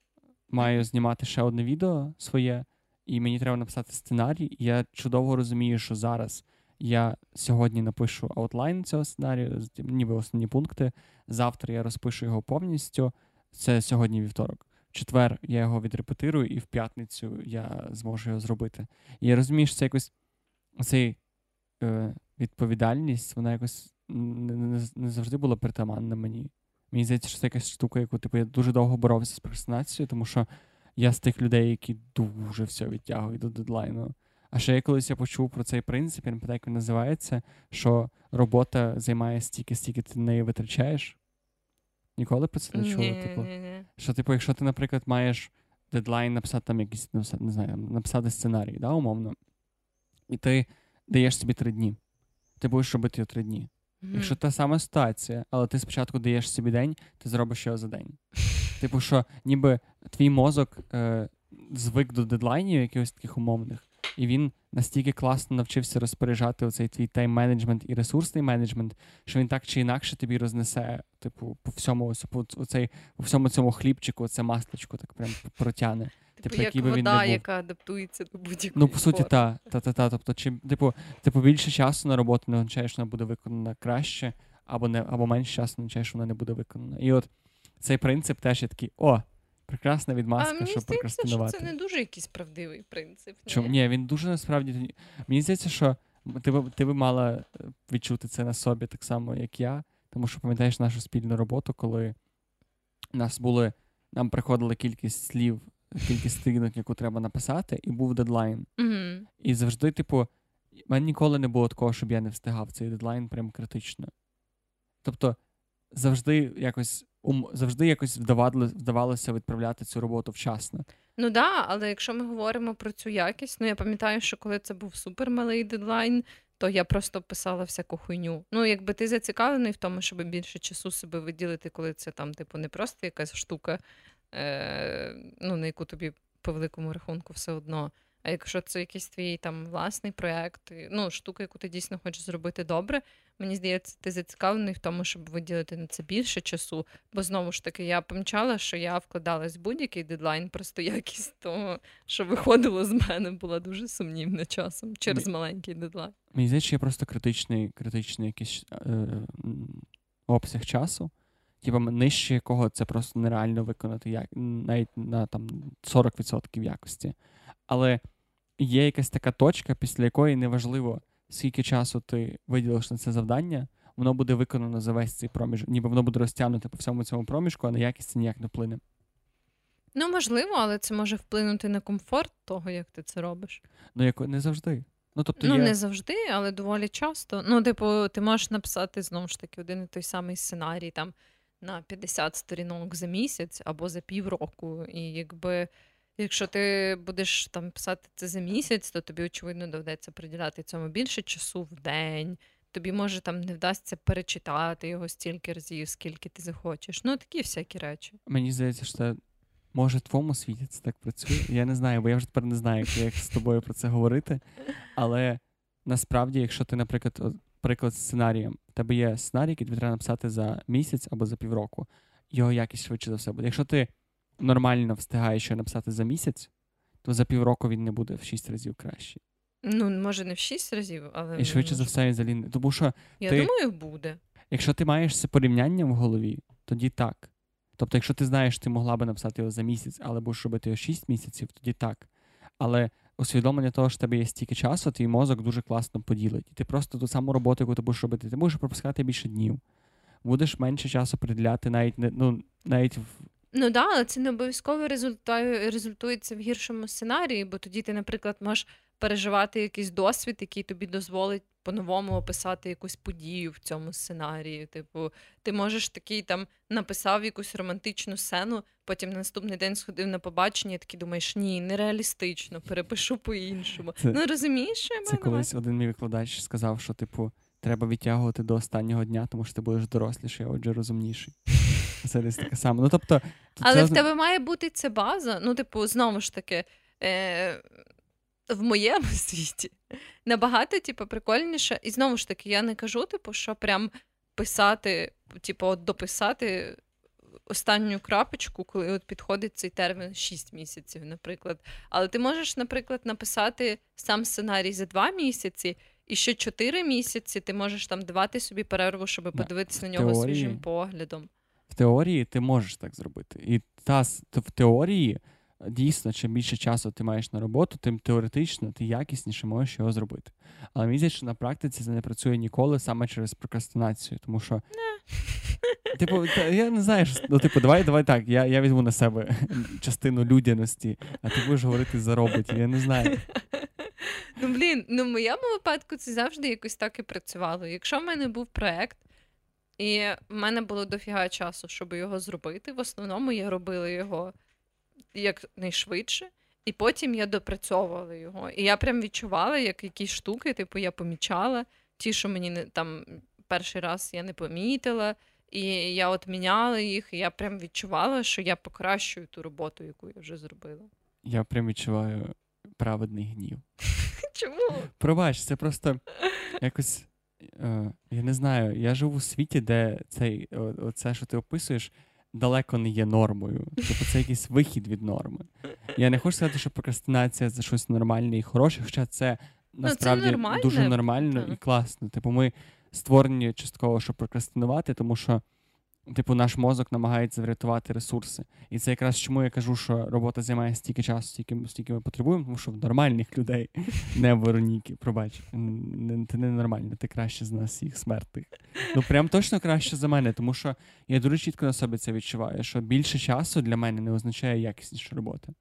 маю знімати ще одне відео своє, і мені треба написати сценарій. І я чудово розумію, що зараз я сьогодні напишу аутлайн цього сценарію, ніби основні пункти. Завтра я розпишу його повністю. Це сьогодні вівторок. В четвер я його відрепетирую, і в п'ятницю я зможу його зробити. І я розумію, що це якось цей е, відповідальність, вона якось не, не, не завжди була притаманна мені. Мені здається, що це якась штука, яку типу, я дуже довго боровся з прокрастинацією, тому що я з тих людей, які дуже все відтягують до дедлайну. А ще я колись я почув про цей принцип, я не пам'ятаю, як він називається, що робота займає стільки, стільки ти неї витрачаєш. Ніколи про це не чула? Типу, що, типу, якщо ти, наприклад, маєш дедлайн написати там якийсь, не знаю, написати сценарій, да, умовно, і ти даєш собі три дні. Ти будеш робити його три дні. Mm-hmm. Якщо та сама ситуація, але ти спочатку даєш собі день, ти зробиш його за день. Типу, що ніби твій мозок е, звик до дедлайнів якихось таких умовних, і він настільки класно навчився розпоряджати оцей твій тайм-менеджмент і ресурсний менеджмент, що він так чи інакше тобі рознесе, типу, по всьому по, оцей, по всьому цьому хлібчику, це масличко так прям протяне.
Типу, типу як вода, яка адаптується до будь-якої
Ну, по суті, так. Та, та, та. Тобто, чим, типу, типу, більше часу на роботу не означає, що вона буде виконана краще, або не, або менше часу не означає, що вона не буде виконана. І от цей принцип теж є такий: о, Прекрасна відмазка,
а,
щоб
мені
прокрастинувати.
Це не дуже якийсь правдивий принцип.
Ні? Чому? Ні, він дуже насправді. Мені здається, що ти б ти би мала е, відчути це на собі так само, як я. Тому що пам'ятаєш нашу спільну роботу, коли нас були, нам приходила кількість слів, кількість сторінок, яку треба написати, і був дедлайн.
Mm-hmm.
І завжди, типу, в мене ніколи не було такого, щоб я не встигав цей дедлайн прям критично. Тобто завжди якось завжди якось вдавалося відправляти цю роботу вчасно.
Ну да, але якщо ми говоримо про цю якість, ну я пам'ятаю, що коли це був супермалий дедлайн, то я просто писала всяку хуйню. Ну, якби ти зацікавлений в тому, щоб більше часу себе виділити, коли це там, типу, не просто якась штука, е- ну, на яку тобі по великому рахунку все одно. А якщо це якийсь твій там власний проєкт, ну, штука, яку ти дійсно хочеш зробити добре, мені здається, ти зацікавлений в тому, щоб виділити на це більше часу. Бо знову ж таки, я помічала, що я вкладалась в будь-який дедлайн, просто якість того, що виходило з мене, була дуже сумнівна часом через маленький дедлайн.
Мені здається, що є просто критичний критичний якийсь е, обсяг часу. Типа нижче якого це просто нереально виконати як навіть на там 40% якості. Але є якась така точка, після якої неважливо, скільки часу ти виділиш на це завдання, воно буде виконано за весь цей проміжок, ніби воно буде розтягнуте по всьому цьому проміжку, а на якість це ніяк не вплине.
Ну, можливо, але це може вплинути на комфорт того, як ти це робиш.
Ну, як не завжди. Ну, тобто
ну
є...
не завжди, але доволі часто. Ну, типу, ти можеш написати знову ж таки один і той самий сценарій там на 50 сторінок за місяць або за півроку. І якби Якщо ти будеш там писати це за місяць, то тобі, очевидно, доведеться приділяти цьому більше часу в день. Тобі може там не вдасться перечитати його стільки разів, скільки ти захочеш. Ну, такі всякі речі.
Мені здається, що може в твоєму світі це так працює. Я не знаю, бо я вже тепер не знаю, як з тобою про це говорити. Але насправді, якщо ти, наприклад, от, приклад з сценарієм, в тебе є сценарій, який тобі треба написати за місяць або за півроку, його якість швидше за все буде. Якщо ти нормально встигає ще написати за місяць, то за півроку він не буде в шість разів кращий.
Ну, може, не в шість разів, але.
І швидше за все взагалі не. Тому що.
Я
ти...
думаю, буде.
Якщо ти маєш це порівняння в голові, тоді так. Тобто, якщо ти знаєш, ти могла би написати його за місяць, але будеш робити його 6 місяців, тоді так. Але усвідомлення того, що в тебе є стільки часу, твій мозок дуже класно поділить. І ти просто ту саму роботу, яку ти будеш робити, ти можеш пропускати більше днів. Будеш менше часу приділяти навіть не ну, навіть в
Ну да, але це не обов'язково результує, результується в гіршому сценарії, бо тоді ти, наприклад, можеш переживати якийсь досвід, який тобі дозволить по-новому описати якусь подію в цьому сценарії. Типу, ти можеш такий там написав якусь романтичну сцену, потім на наступний день сходив на побачення, і такий думаєш, ні, нереалістично, перепишу по-іншому. Це, ну розумієш, що я
Це колись один мій викладач сказав, що типу. Треба відтягувати до останнього дня, тому що ти будеш доросліший, а отже, розумніший. Це десь таке саме. Ну, тобто,
Але це... в тебе має бути ця база. Ну, типу, знову ж таки, е- в моєму світі набагато, типу, прикольніше. І знову ж таки, я не кажу, типу, що прям писати, типу, от дописати останню крапочку, коли от підходить цей термін 6 місяців, наприклад. Але ти можеш, наприклад, написати сам сценарій за 2 місяці. І ще 4 місяці ти можеш там давати собі перерву, щоб подивитися на нього теорії, свіжим поглядом
теорії ти можеш так зробити. І та в теорії дійсно, чим більше часу ти маєш на роботу, тим теоретично ти якісніше можеш його зробити. Але мені здається, що на практиці це не працює ніколи саме через прокрастинацію, тому що. Типу, я не знаю, ну, типу, давай давай так. Я я візьму на себе частину людяності, а ти будеш говорити за роботів. Я не знаю.
Ну, блін, ну в моєму випадку це завжди якось так і працювало. Якщо в мене був проект, і в мене було дофіга часу, щоб його зробити. В основному я робила його якнайшвидше, і потім я допрацьовувала його. І я прям відчувала, як якісь штуки, типу, я помічала. Ті, що мені не там перший раз я не помітила, і я от міняла їх, і я прям відчувала, що я покращую ту роботу, яку я вже зробила.
Я прям відчуваю праведний гнів.
Чому?
Пробач, це просто якось Е, я не знаю, я живу у світі, де цей, оце, що ти описуєш, далеко не є нормою. Тобто це якийсь вихід від норми. Я не хочу сказати, що прокрастинація це щось нормальне і хороше, хоча це насправді
ну, це
дуже нормально так. і класно. Типу, ми створені частково, щоб прокрастинувати, тому що Типу, наш мозок намагається врятувати ресурси. І це якраз чому я кажу, що робота займає стільки часу, стільки, стільки ми потребуємо, тому що в нормальних людей не вороніки. пробач, ти не нормальна, ти краще з нас всіх смертних. Ну прям точно краще за мене, тому що я дуже чітко на собі це відчуваю, що більше часу для мене не означає якісніша робота.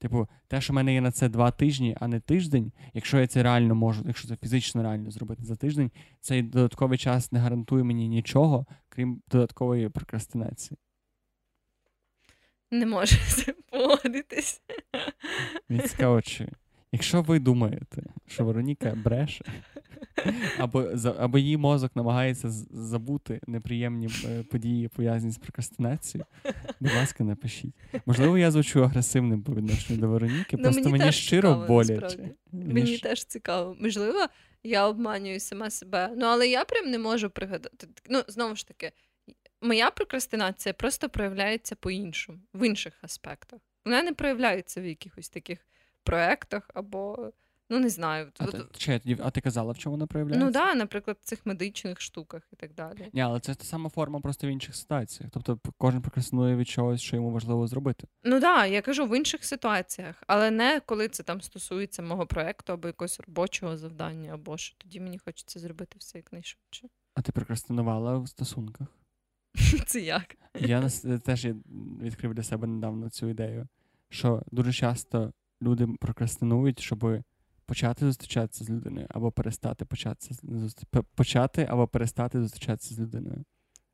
Типу, те, що в мене є на це два тижні, а не тиждень, якщо я це реально можу, якщо це фізично реально зробити за тиждень, цей додатковий час не гарантує мені нічого, крім додаткової прокрастинації.
не можу погодитись.
Мені цікаво, чи якщо ви думаєте, що Вероніка бреше, або або її мозок намагається забути неприємні е, події, пов'язані з прокрастинацією, будь ласка, напишіть. Можливо, я звучу агресивним по відношенню до Вероніки, ну, просто мені, мені щиро цікаво, боляче.
Мені, мені ж... теж цікаво. Можливо, я обманюю сама себе. Ну, але я прям не можу пригадати. Ну, знову ж таки, моя прокрастинація просто проявляється по-іншому, в інших аспектах. Вона не проявляється в якихось таких проектах або. Ну, не знаю.
А, От... ти, а ти казала, в чому вона проявляється?
Ну так, да, наприклад, в цих медичних штуках і так далі.
Ні, але це та сама форма просто в інших ситуаціях. Тобто кожен прокрастинує від чогось, що йому важливо зробити.
Ну так, да, я кажу в інших ситуаціях, але не коли це там стосується мого проекту або якогось робочого завдання, або що тоді мені хочеться зробити все якнайшвидше.
А ти прокрастинувала в стосунках?
Це як?
Я теж відкрив для себе недавно цю ідею, що дуже часто люди прокрастинують, щоб почати зустрічатися з людиною, або перестати початися почати або перестати зустрічатися з людиною.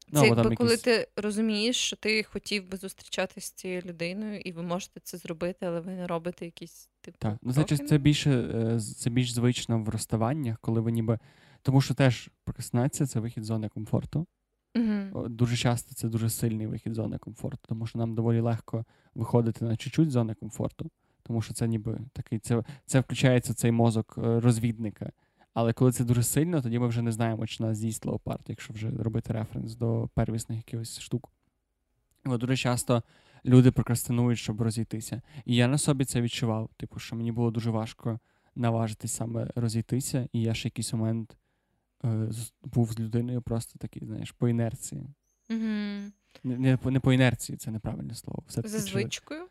Ну, це якби якісь... коли ти розумієш, що ти хотів би зустрічатися з цією людиною, і ви можете це зробити, але ви не робите якісь типу.
Так, ну це, це більше е, це більш звично в розставаннях, коли ви ніби. Тому що теж прокрастинація це вихід з зони комфорту.
Угу.
Дуже часто це дуже сильний вихід з зони комфорту, тому що нам доволі легко виходити на чуть-чуть зони комфорту тому що це ніби такий, це це включається цей мозок е, розвідника. Але коли це дуже сильно, тоді ми вже не знаємо, чи нас з'їсть леопард, якщо вже робити референс до первісних якихось штук. Бо дуже часто люди прокрастинують, щоб розійтися. І я на собі це відчував. Типу, що мені було дуже важко наважитись саме розійтися, і я ще якийсь момент е, був з людиною просто такий, знаєш, по інерції.
Mm-hmm.
Не, не, не по інерції, це неправильне слово.
Все За звичкою?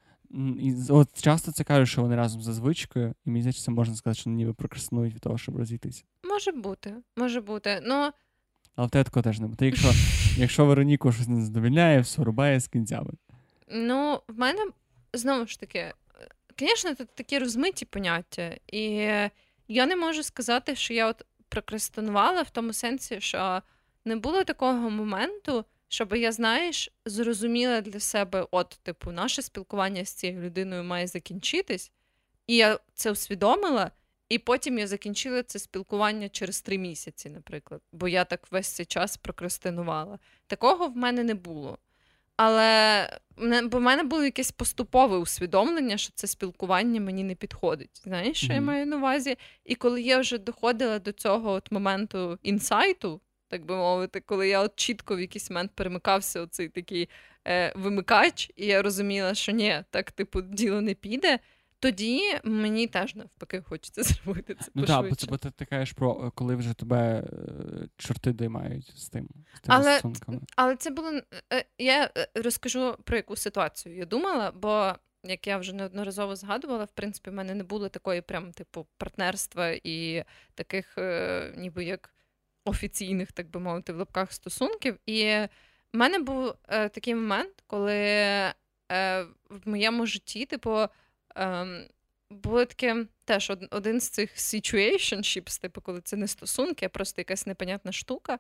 І от часто це кажуть, що вони разом за звичкою, і мені здається, можна сказати, що ніби прокрастинують від того, щоб розійтися.
Може бути, може бути. Ну...
Але в тебе такого теж не буде. Якщо якщо Вероніку щось не задовільняє, все рубає з кінцями.
Ну, в мене знову ж таки, звісно, це такі розмиті поняття. І я не можу сказати, що я от прокрастинувала в тому сенсі, що не було такого моменту щоб я, знаєш, зрозуміла для себе, от, типу, наше спілкування з цією людиною має закінчитись, і я це усвідомила, і потім я закінчила це спілкування через три місяці, наприклад, бо я так весь цей час прокрастинувала. Такого в мене не було. Але бо в мене було якесь поступове усвідомлення, що це спілкування мені не підходить. Знаєш, що mm-hmm. я маю на увазі? І коли я вже доходила до цього от моменту інсайту, так би мовити, коли я от чітко в якийсь момент перемикався оцей такий е, вимикач, і я розуміла, що ні, так типу діло не піде. Тоді мені теж навпаки хочеться зробити це. Ну так,
бо ти, ти кажеш про е, коли вже тебе е, чорти доймають з тим з тими але, стосунками.
Але це було е, я розкажу про яку ситуацію я думала, бо як я вже неодноразово згадувала, в принципі, в мене не було такої прям типу партнерства і таких, ніби як офіційних, так би мовити, в лапках стосунків. І в мене був е, такий момент, коли е, в моєму житті, типу, е, було таке теж один з цих situationships, типу, коли це не стосунки, а просто якась непонятна штука.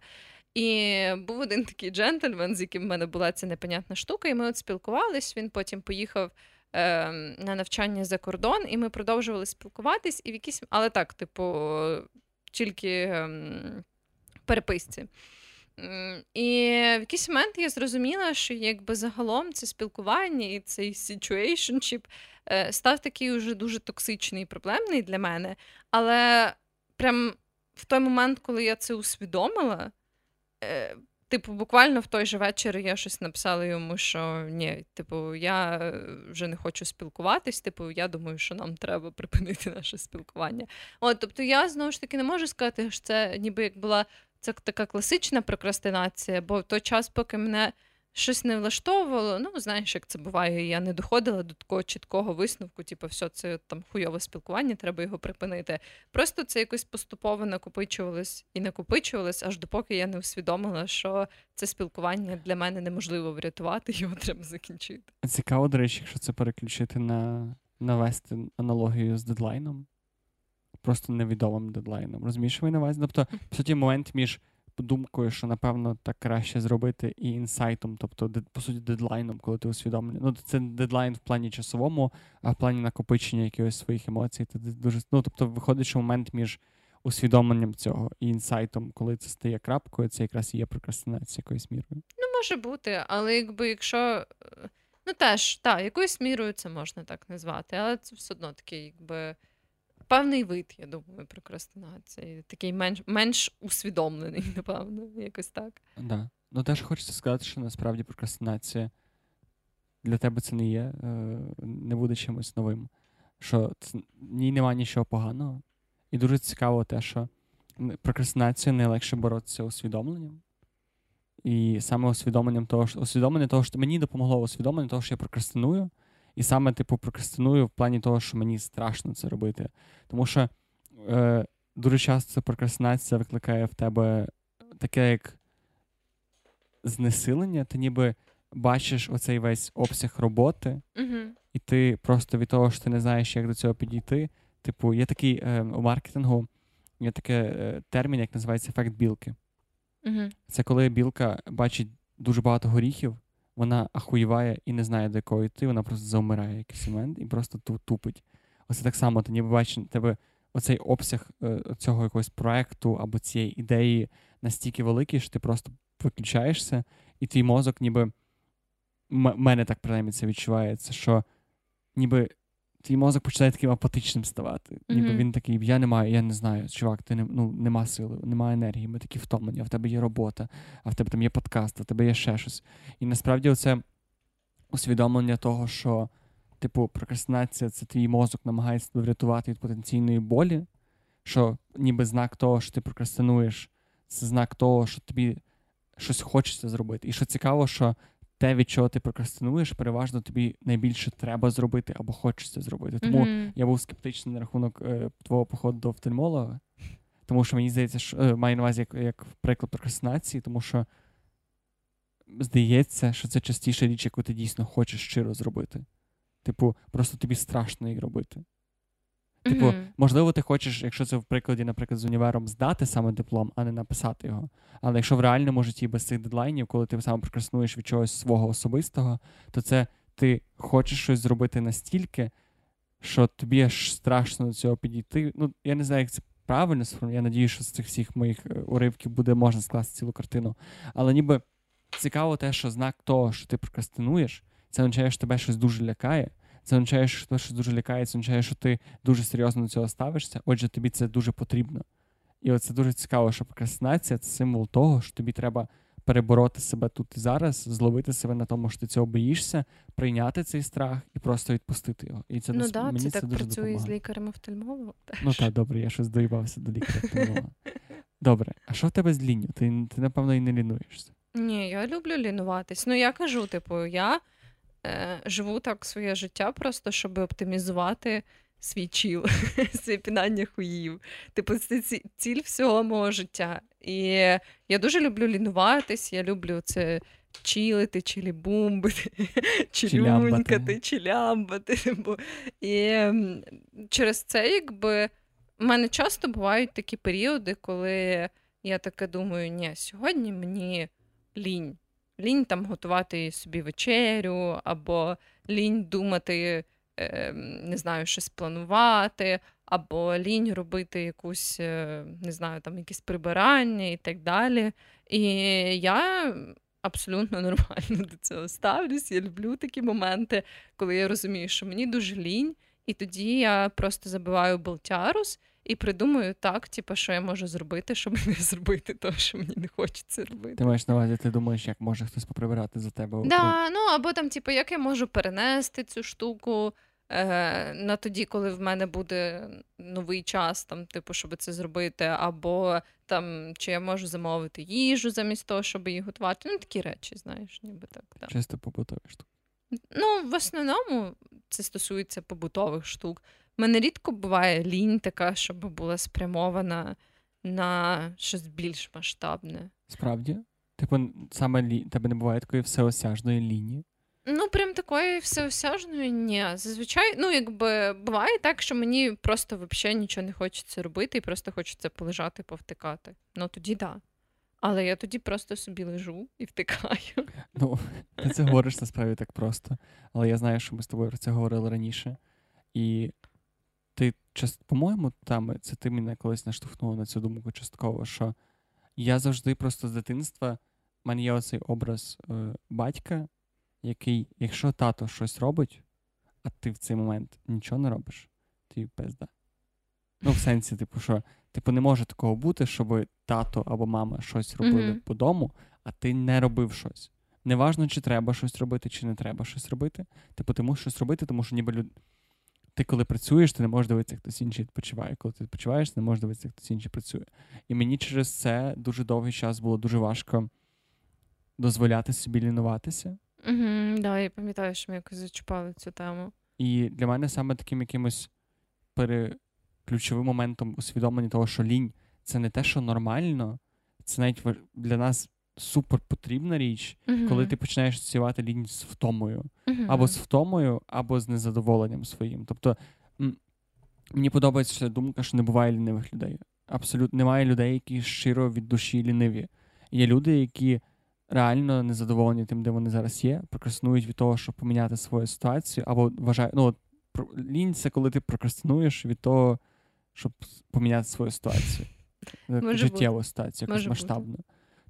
І був один такий джентльмен, з яким в мене була ця непонятна штука, і ми от спілкувались. Він потім поїхав е, на навчання за кордон, і ми продовжували спілкуватись, і в якісь, але так, типу, тільки. Е, переписці. І в якийсь момент я зрозуміла, що якби загалом це спілкування і цей situationship е, став такий уже дуже токсичний і проблемний для мене. Але прям в той момент, коли я це усвідомила, е, типу, буквально в той же вечір я щось написала йому, що ні, типу, я вже не хочу спілкуватись. Типу, я думаю, що нам треба припинити наше спілкування. От, тобто, я знову ж таки не можу сказати, що це ніби як була це така класична прокрастинація, бо в той час, поки мене щось не влаштовувало, ну знаєш, як це буває, я не доходила до такого чіткого висновку, типу, все, це там хуйове спілкування, треба його припинити. Просто це якось поступово накопичувалось і накопичувалось, аж допоки я не усвідомила, що це спілкування для мене неможливо врятувати, його треба закінчити.
Цікаво, до речі, якщо це переключити на навести аналогію з дедлайном просто невідомим дедлайном. Розумієш, ви на увазі? Тобто, в суті, момент між думкою, що напевно так краще зробити, і інсайтом, тобто, по суті, дедлайном, коли ти усвідомлений. Ну, це дедлайн в плані часовому, а в плані накопичення якихось своїх емоцій. Це дуже ну, тобто, виходить, що момент між усвідомленням цього і інсайтом, коли це стає крапкою, це якраз і є прокрастинація якоюсь мірою.
Ну, може бути, але якби якщо. Е, ну теж, так, якоюсь мірою це можна так назвати, але це все одно такий, якби певний вид, я думаю, прокрастинації. Такий менш менш усвідомлений, напевно, якось так.
Да. Ну, теж хочеться сказати, що насправді прокрастинація для тебе це не є, е, не буде чимось новим. Що це, ній немає нічого поганого. І дуже цікаво те, що прокрастинацію найлегше боротися усвідомленням. І саме усвідомленням того, що усвідомлення того, що мені допомогло усвідомлення того, що я прокрастиную, і саме, типу, прокрастиную в плані того, що мені страшно це робити. Тому що е, дуже часто прокрастинація викликає в тебе таке, як знесилення, ти ніби бачиш оцей весь обсяг роботи,
uh
і ти просто від того, що ти не знаєш, як до цього підійти. Типу, є такий е, у маркетингу, є такий е, термін, як називається ефект білки.
uh
Це коли білка бачить дуже багато горіхів, вона ахуєває і не знає, до якого йти, вона просто завмирає якийсь момент і просто тупить. Оце так само, ти ніби бачиш тебе оцей обсяг е, цього якогось проекту або цієї ідеї настільки великий, що ти просто виключаєшся, і твій мозок, ніби м- мене так принаймні це відчувається, що ніби твій мозок починає таким апатичним ставати. Ніби mm-hmm. він такий, я не маю, я не знаю, чувак, ти не ну, нема сили, немає енергії, ми такі втомлені, а в тебе є робота, а в тебе там є подкаст, а в тебе є ще щось. І насправді це усвідомлення того, що, типу, прокрастинація це твій мозок намагається тебе врятувати від потенційної болі, що ніби знак того, що ти прокрастинуєш, це знак того, що тобі щось хочеться зробити. І що цікаво, що те, від чого ти прокрастинуєш, переважно тобі найбільше треба зробити або хочеться зробити. Тому mm-hmm. я був скептичний на рахунок е, твого походу до офтальмолога, тому що мені здається, що е, маю на увазі як, як приклад прокрастинації, тому що здається, що це частіша річ, яку ти дійсно хочеш щиро зробити. Типу, просто тобі страшно її робити. Типу, mm-hmm. можливо, ти хочеш, якщо це в прикладі, наприклад, з універом здати саме диплом, а не написати його. Але якщо в реальному житті без цих дедлайнів, коли ти саме прокраснуєш від чогось свого особистого, то це ти хочеш щось зробити настільки, що тобі аж страшно до цього підійти. Ну, я не знаю, як це правильно Я надію, що з цих всіх моїх е, уривків буде можна скласти цілу картину. Але ніби цікаво те, що знак того, що ти прокрастинуєш, це означає, що тебе щось дуже лякає. Це означає, що ти дуже лякає, це означає, що ти дуже серйозно до цього ставишся. Отже, тобі це дуже потрібно. І оце дуже цікаво, що прокрастинація це символ того, що тобі треба перебороти себе тут і зараз, зловити себе на тому, що ти цього боїшся, прийняти цей страх і просто відпустити його. І це
ну,
дос...
да,
мені
це,
це
так
дуже
працює
допомагає.
з лікарем офтальмологом
Ну так, добре, я щось доїбався до лікаря офтальмолога. Добре, а що в тебе з лінню? Ти, ти напевно, і не лінуєшся.
Ні, я люблю лінуватись. Ну, я кажу, типу, я живу так своє життя, просто щоб оптимізувати свій чіл, своє пінання хуїв. Типу, це ціль всього мого життя. І я дуже люблю лінуватись, я люблю це. Чілити, чілі-бумбити, чілюнькати, чілямбати. Типу. І через це, якби, в мене часто бувають такі періоди, коли я таке думаю, ні, сьогодні мені лінь лінь там готувати собі вечерю, або лінь думати, е, не знаю, щось планувати, або лінь робити якусь, е, не знаю, там якісь прибирання і так далі. І я. Абсолютно нормально до цього ставлюсь. Я люблю такі моменти, коли я розумію, що мені дуже лінь, і тоді я просто забиваю болтярус і придумаю так, типу, що я можу зробити, щоб не зробити того, що мені не хочеться робити.
Ти маєш на увазі, ти думаєш, як може хтось поприбирати за тебе?
Да, ну або там, типу, як я можу перенести цю штуку е, на тоді, коли в мене буде новий час, там, типу, щоб це зробити, або там, чи я можу замовити їжу замість того, щоб її готувати. Ну, такі речі, знаєш, ніби так. так.
Чисто побутові штуки.
Ну, в основному це стосується побутових штук. Мене рідко буває лінь така, щоб була спрямована на щось більш масштабне.
Справді? Типу, саме лі... тебе не буває такої всеосяжної лінії?
Ну, прям такої всеосяжної ні. Зазвичай, ну, якби буває так, що мені просто взагалі нічого не хочеться робити, і просто хочеться полежати, повтикати. Ну тоді так. Да. Але я тоді просто собі лежу і втикаю.
Ну, ти це говориш насправді так просто. Але я знаю, що ми з тобою про це говорили раніше. І ти, по-моєму, там це ти мене колись наштовхнула на цю думку частково, що я завжди просто з дитинства, в мене є оцей образ е, батька, який, якщо тато щось робить, а ти в цей момент нічого не робиш, ти пизда. Ну, в сенсі, типу, що типу, не може такого бути, щоб тато або мама щось робили mm-hmm. по дому, а ти не робив щось. Неважно, чи треба щось робити, чи не треба щось робити. Типу, ти мусиш щось робити, тому що ніби люд... ти, коли працюєш, ти не можеш дивитися, як хтось інший відпочиває. Коли ти відпочиваєш, ти не можеш дивитися, як хтось інший працює. І мені через це дуже довгий час було дуже важко дозволяти собі лінуватися.
Угу, да, я пам'ятаю, що ми якось зачіпали цю тему.
І для мене саме таким якимось пере... ключовим моментом усвідомлення того, що лінь це не те, що нормально, це навіть для нас супер потрібна річ, uh-huh. коли ти починаєш асоціювати лінь з втомою, uh-huh. або з втомою, або з незадоволенням своїм. Тобто м- мені подобається думка, що не буває лінивих людей. Абсолютно немає людей, які щиро від душі ліниві. Є люди, які реально незадоволені тим, де вони зараз є, прокрастинують від того, щоб поміняти свою ситуацію, або вважають, ну, лінь це коли ти прокрастинуєш від того, щоб поміняти свою ситуацію. Може Життєву бути. ситуацію, якусь масштабну.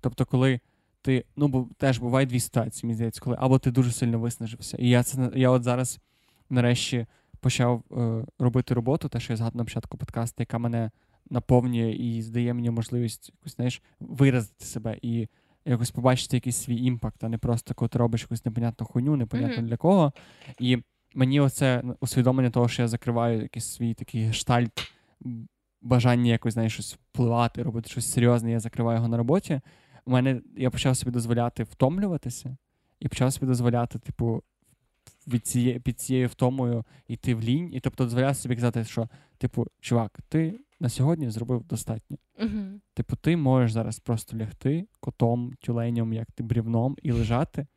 Тобто, коли ти, ну, бо теж бувають дві ситуації, мені здається, коли або ти дуже сильно виснажився. І я це я от зараз нарешті почав е, робити роботу, те, що я згадав на початку подкасту, яка мене наповнює і здає мені можливість якось, знаєш, виразити себе і якось побачити якийсь свій імпакт, а не просто коли ти робиш якусь непонятну хуйню, непонятно mm-hmm. для кого. І мені оце усвідомлення того, що я закриваю якийсь свій такий гештальт, бажання якось знаєш, щось впливати, робити щось серйозне, я закриваю його на роботі. У мене я почав собі дозволяти втомлюватися, і почав собі дозволяти, типу, від цієї, під цією втомою йти в лінь. І тобто дозволяти собі казати, що, типу, чувак, ти на сьогодні зробив достатньо.
Uh-huh.
Типу, ти можеш зараз просто лягти котом, тюленем, як ти брівном, і лежати,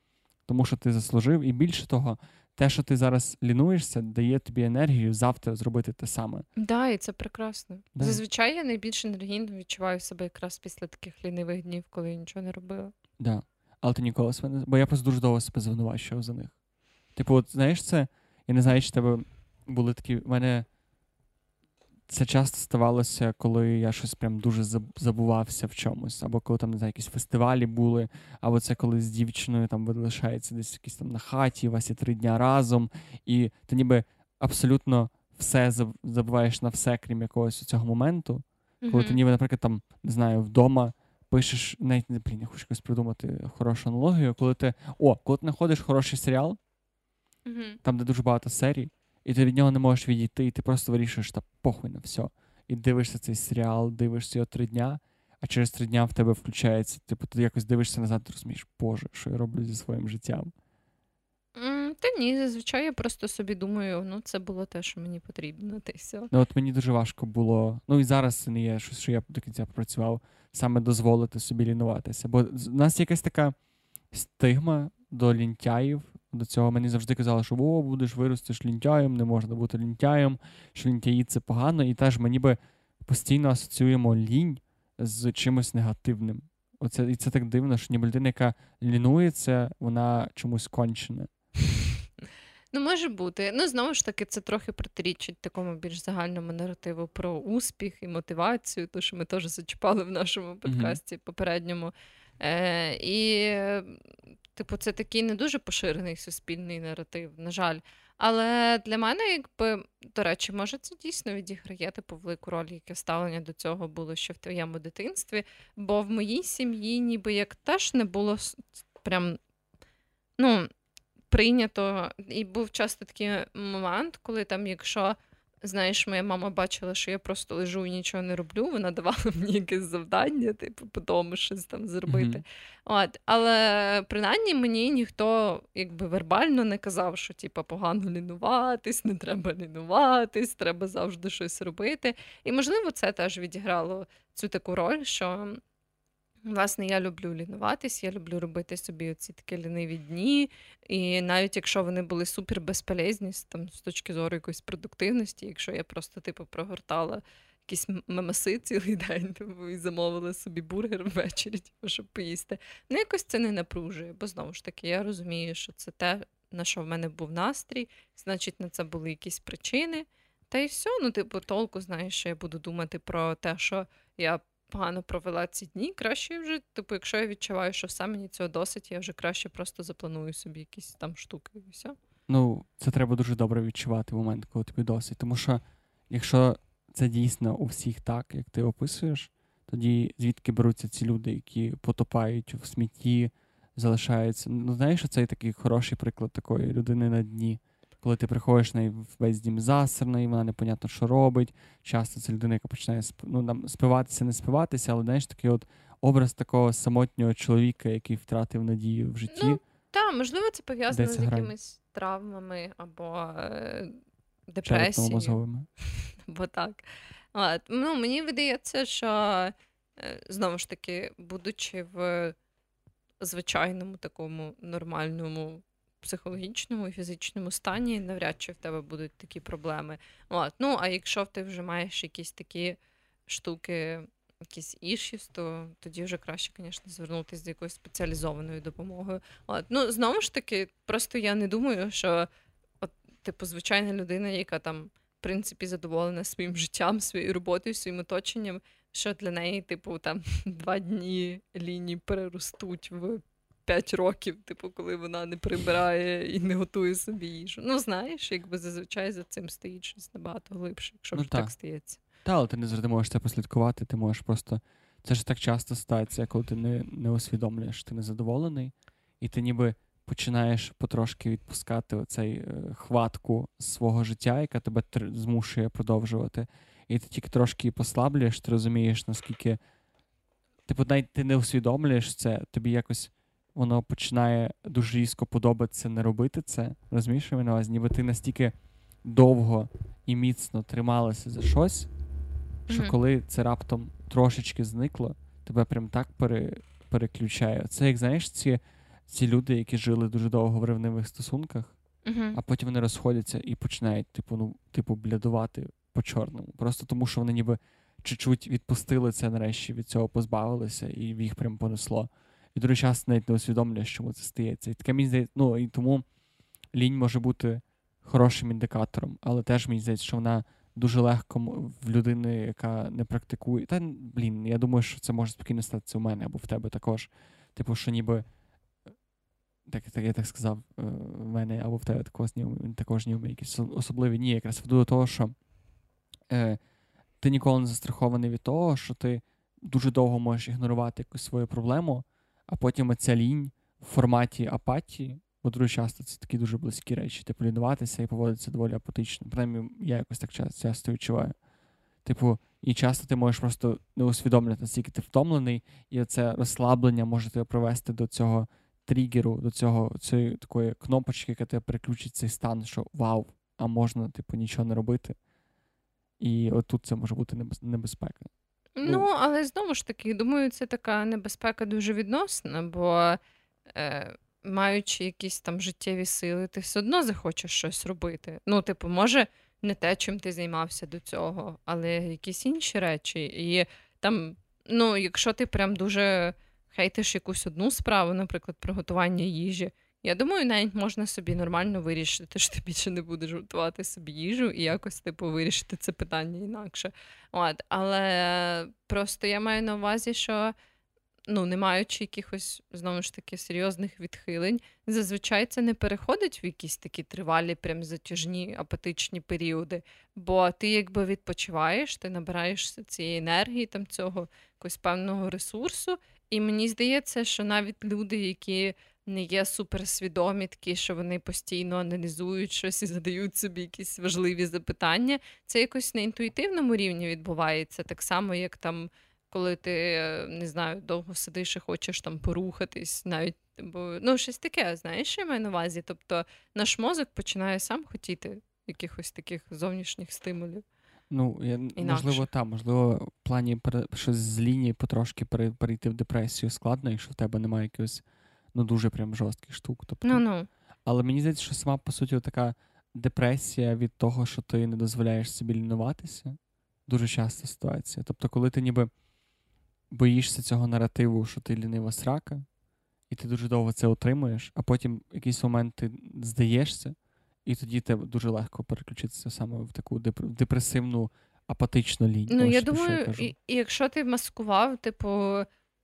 тому що ти заслужив. І більше того, те, що ти зараз лінуєшся, дає тобі енергію завтра зробити те саме.
Да, і це прекрасно. Да. Зазвичай я найбільш енергійно відчуваю себе якраз після таких лінивих днів, коли я нічого не робила.
Да. Але ти ніколи себе не. Бо я просто дуже довго себе звинувачував за них. Типу, от знаєш це, я не знаю, чи тебе були такі. У мене це часто ставалося, коли я щось прям дуже забувався в чомусь, або коли там не знаю, якісь фестивалі були, або це коли з дівчиною там ви лишається десь якісь там на хаті, у вас є три дня разом, і ти ніби абсолютно все забуваєш на все, крім якогось цього моменту. Коли mm-hmm. ти ніби, наприклад, там не знаю, вдома пишеш, навіть не блін, я хочу якось придумати хорошу аналогію, коли ти. О, коли ти знаходиш хороший серіал,
mm-hmm.
там, де дуже багато серій і ти від нього не можеш відійти, і ти просто вирішуєш та похуй на все. І дивишся цей серіал, дивишся його три дня, а через три дня в тебе включається, типу, ти якось дивишся назад і розумієш, Боже, що я роблю зі своїм життям.
Mm, та ні, зазвичай я просто собі думаю, ну це було те, що мені потрібно, та й все.
Ну от мені дуже важко було. Ну і зараз це не є щось, що я до кінця попрацював, саме дозволити собі лінуватися. Бо в нас якась така стигма до лінтяїв, до цього мені завжди казали, що о, будеш виростеш лінтяєм, не можна бути лінтяєм, що лінтяї це погано, і теж ми ніби постійно асоціюємо лінь з чимось негативним. Оце, І це так дивно, що ніби людина, яка лінується, вона чомусь кончена.
Ну, може бути. Ну, знову ж таки, це трохи протирічить такому більш загальному наративу про успіх і мотивацію, то що ми теж зачіпали в нашому подкасті mm-hmm. попередньому. Е, І Типу, це такий не дуже поширений суспільний наратив, на жаль. Але для мене, якби, до речі, може, це дійсно відіграє типу велику роль, яке ставлення до цього було ще в твоєму дитинстві. Бо в моїй сім'ї ніби як теж не було прям ну, прийнято. І був часто такий момент, коли там, якщо Знаєш, моя мама бачила, що я просто лежу і нічого не роблю. Вона давала мені якесь завдання, типу, по тому щось там зробити. Mm-hmm. От. Але принаймні мені ніхто якби вербально не казав, що типу, погано лінуватись, не треба лінуватись, треба завжди щось робити. І, можливо, це теж відіграло цю таку роль, що Власне, я люблю лінуватись, я люблю робити собі оці такі ліниві дні. І навіть якщо вони були супер безполезні, там, з точки зору якоїсь продуктивності, якщо я просто типу прогортала якісь мемаси цілий день, типу, і замовили собі бургер ввечері, типу, щоб поїсти. Ну, якось це не напружує, бо знову ж таки, я розумію, що це те, на що в мене був настрій, значить, на це були якісь причини. Та й все, ну, типу, толку, знаєш, що я буду думати про те, що я погано провела ці дні. Краще вже, типу, якщо я відчуваю, що все мені цього досить, я вже краще просто запланую собі якісь там штуки і все.
Ну, це треба дуже добре відчувати в момент, коли тобі досить. Тому що, якщо це дійсно у всіх так, як ти описуєш, тоді звідки беруться ці люди, які потопають в смітті, залишаються. Ну, знаєш, це такий хороший приклад такої людини на дні. Коли ти приходиш на весь дім засерний, вона непонятно, що робить. Часто це людина, яка починає ну, там, спиватися, не спиватися, але знаєш, такий от образ такого самотнього чоловіка, який втратив надію в житті. Ну,
Так, можливо, це пов'язано з якимись травмами або е, депресією. Бо так. От. Ну, Мені видається, що е, знову ж таки, будучи в звичайному такому нормальному психологічному і фізичному стані, навряд чи в тебе будуть такі проблеми. От. Ну, а якщо ти вже маєш якісь такі штуки, якісь ішіс, то тоді вже краще, звісно, звернутися з якоюсь спеціалізованою допомогою. От. Ну, знову ж таки, просто я не думаю, що от, типу, звичайна людина, яка там, в принципі, задоволена своїм життям, своєю роботою, своїм оточенням, що для неї, типу, там два дні лінії переростуть в 5 років, типу, коли вона не прибирає і не готує собі їжу. Ну, знаєш, якби зазвичай за цим стоїть щось набагато глибше, якщо ну, вже так стається.
Так, але ти не завжди можеш це послідкувати, ти можеш просто. Це ж так часто стається, коли ти не не усвідомлюєш, ти незадоволений, і ти ніби починаєш потрошки відпускати оцей е, хватку свого життя, яка тебе тр- змушує продовжувати. І ти тільки трошки послаблюєш, ти розумієш, наскільки. Типу, навіть ти не усвідомлюєш це, тобі якось воно починає дуже різко подобатися не робити це. Розумієш, що на увазі? Ніби ти настільки довго і міцно трималася за щось, що mm-hmm. коли це раптом трошечки зникло, тебе прям так пере, переключає. Це як знаєш, ці ці люди, які жили дуже довго в ревнивих стосунках,
mm-hmm.
а потім вони розходяться і починають, типу, ну, типу, блядувати по чорному. Просто тому, що вони ніби чуть-чуть відпустили це нарешті, від цього позбавилися, і їх прям понесло і другий час навіть не усвідомлюєш, чому це стається. І таке мені здається, ну і тому лінь може бути хорошим індикатором, але теж мені здається, що вона дуже легко в людини, яка не практикує. Та блін, я думаю, що це може спокійно статися у мене або в тебе також. Типу, що ніби. Так, так я так сказав, е, в мене або в тебе також ні, також ніби якісь особливі ні, якраз веду до того, що е, ти ніколи не застрахований від того, що ти дуже довго можеш ігнорувати якусь свою проблему, а потім оця лінь в форматі апатії, бо дуже часто це такі дуже близькі речі, типу лінуватися і поводитися доволі апатично. Принаймні, я якось так часто, часто відчуваю. Типу, і часто ти можеш просто не усвідомлювати, наскільки ти втомлений, і це розслаблення може тебе привести до цього тригеру, до цього цієї такої кнопочки, яка тебе переключить цей стан, що вау, а можна, типу, нічого не робити. І отут це може бути небезпека.
Ну, але знову ж таки, думаю, це така небезпека дуже відносна, бо е, маючи якісь там життєві сили, ти все одно захочеш щось робити. Ну, типу, може, не те, чим ти займався до цього, але якісь інші речі. І там, ну, якщо ти прям дуже хейтиш якусь одну справу, наприклад, приготування їжі. Я думаю, навіть можна собі нормально вирішити, що ти більше не будеш готувати собі їжу і якось типу вирішити це питання інакше. От, Але просто я маю на увазі, що ну, не маючи якихось знову ж таки серйозних відхилень, зазвичай це не переходить в якісь такі тривалі, прям затяжні апатичні періоди. Бо ти якби відпочиваєш, ти набираєшся цієї енергії, там цього якогось певного ресурсу. І мені здається, що навіть люди, які не є суперсвідомі, такі, що вони постійно аналізують щось і задають собі якісь важливі запитання. Це якось на інтуїтивному рівні відбувається, так само, як там, коли ти не знаю, довго сидиш і хочеш там порухатись, навіть бо ну щось таке, знаєш, що я маю на увазі. Тобто наш мозок починає сам хотіти якихось таких зовнішніх стимулів.
Ну, я, можливо, так, можливо, в плані щось з лінії потрошки перейти в депресію складно, якщо в тебе немає якогось ну дуже прям жорстких штук. Тобто,
ну, ну.
Але мені здається, що сама по суті така депресія від того, що ти не дозволяєш собі лінуватися, дуже часта ситуація. Тобто, коли ти ніби боїшся цього наративу, що ти лінива срака, і ти дуже довго це отримуєш, а потім в якийсь момент ти здаєшся, і тоді тебе дуже легко переключитися саме в таку депресивну, апатичну лінію.
Ну, я думаю, я і, і якщо ти маскував, типу,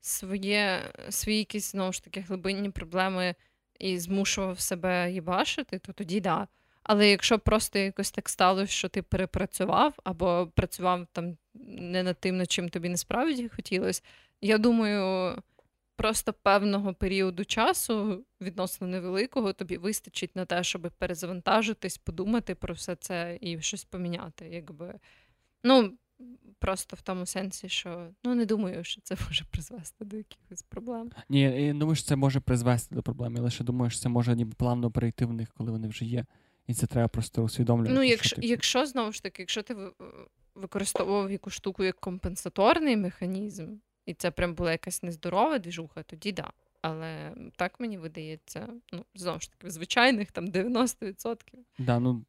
своє, свої якісь знову ж таки глибинні проблеми і змушував себе їбашити, то тоді да. Але якщо просто якось так сталося, що ти перепрацював або працював там не над тим, над чим тобі насправді хотілося, я думаю, просто певного періоду часу, відносно невеликого, тобі вистачить на те, щоб перезавантажитись, подумати про все це і щось поміняти. Якби. Ну, Просто в тому сенсі, що ну не думаю, що це може призвести до якихось проблем.
Ні, я думаю, що це може призвести до проблем. Я лише думаю, що це може ніби плавно перейти в них, коли вони вже є. І це треба просто усвідомлювати.
Ну, якщо що, типу... якщо знову ж таки, якщо ти використовував яку штуку як компенсаторний механізм, і це прям була якась нездорова двіжуха, тоді да. Але так мені видається, ну, знову ж таки, в звичайних там 90%.
Да, ну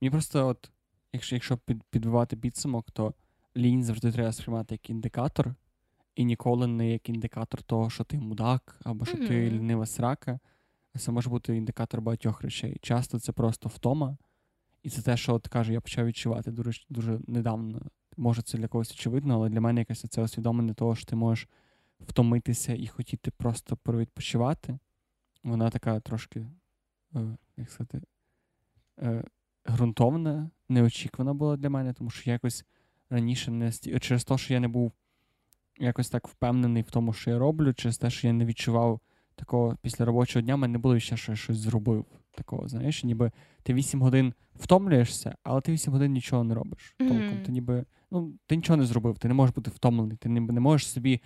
мені просто, от, якщо якщо під, підбивати підсумок, то лінь завжди треба сприймати як індикатор, і ніколи не як індикатор того, що ти мудак, або що mm-hmm. ти лінива срака. Це може бути індикатор багатьох речей. Часто це просто втома, і це те, що от каже, я почав відчувати дуже дуже недавно. Може, це для когось очевидно, але для мене якесь це усвідомлення того, що ти можеш втомитися і хотіти просто провідпочивати. Вона така трошки, е, як сказати, е, ґрунтовна, неочікувана була для мене, тому що якось раніше не сті... через те, що я не був якось так впевнений в тому, що я роблю, через те, що я не відчував такого після робочого дня, в мене не було ще що я щось зробив. Такого, знаєш, ніби ти 8 годин втомлюєшся, але ти 8 годин нічого не робиш. Mm-hmm. Толком. Ти ніби ну, ти нічого не зробив, ти не можеш бути втомлений, ти не, не можеш собі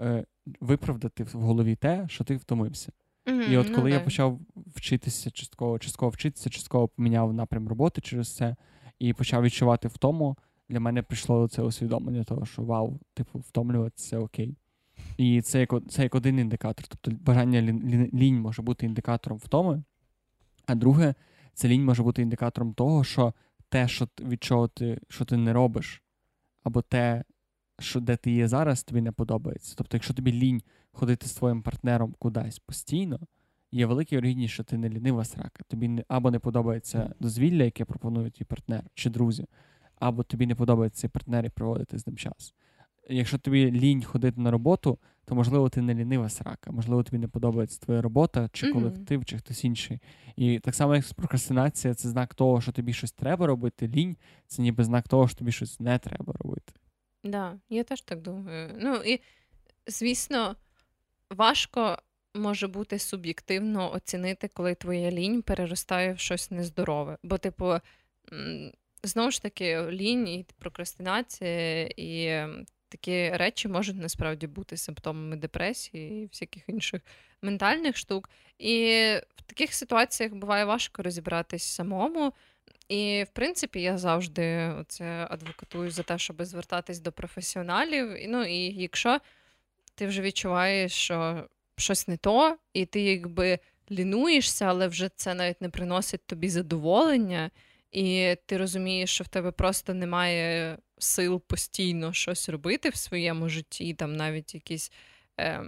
е, виправдати в голові те, що ти втомився. Mm-hmm. І от коли ну, я почав вчитися частково, частково вчитися, частково поміняв напрям роботи через це і почав відчувати втому, для мене прийшло це усвідомлення того, що вау, типу, втомлюватися окей. І це як це як один індикатор. Тобто бажання лінь може бути індикатором втоми, а друге, це лінь може бути індикатором того, що те, що від чого ти що ти не робиш, або те, що де ти є зараз, тобі не подобається. Тобто, якщо тобі лінь ходити з твоїм партнером кудись постійно, є великий вірогідність, що ти не лінива срака. Тобі не, або не подобається дозвілля, яке пропонує твій партнер чи друзі, або тобі не подобається цей партнер і проводити з ним час якщо тобі лінь ходити на роботу, то можливо ти не лінива срака, можливо, тобі не подобається твоя робота, чи колектив, чи хтось інший. І так само, як прокрастинація, це знак того, що тобі щось треба робити. Лінь це ніби знак того, що тобі щось не треба робити.
Так, да, я теж так думаю. Ну і звісно, важко може бути суб'єктивно оцінити, коли твоя лінь переростає в щось нездорове. Бо, типу, знову ж таки, лінь і прокрастинація і такі речі можуть насправді бути симптомами депресії і всяких інших ментальних штук. І в таких ситуаціях буває важко розібратись самому. І, в принципі, я завжди це адвокатую за те, щоб звертатись до професіоналів. Ну і якщо ти вже відчуваєш, що щось не то, і ти якби лінуєшся, але вже це навіть не приносить тобі задоволення, і ти розумієш, що в тебе просто немає сил постійно щось робити в своєму житті, там навіть якісь е,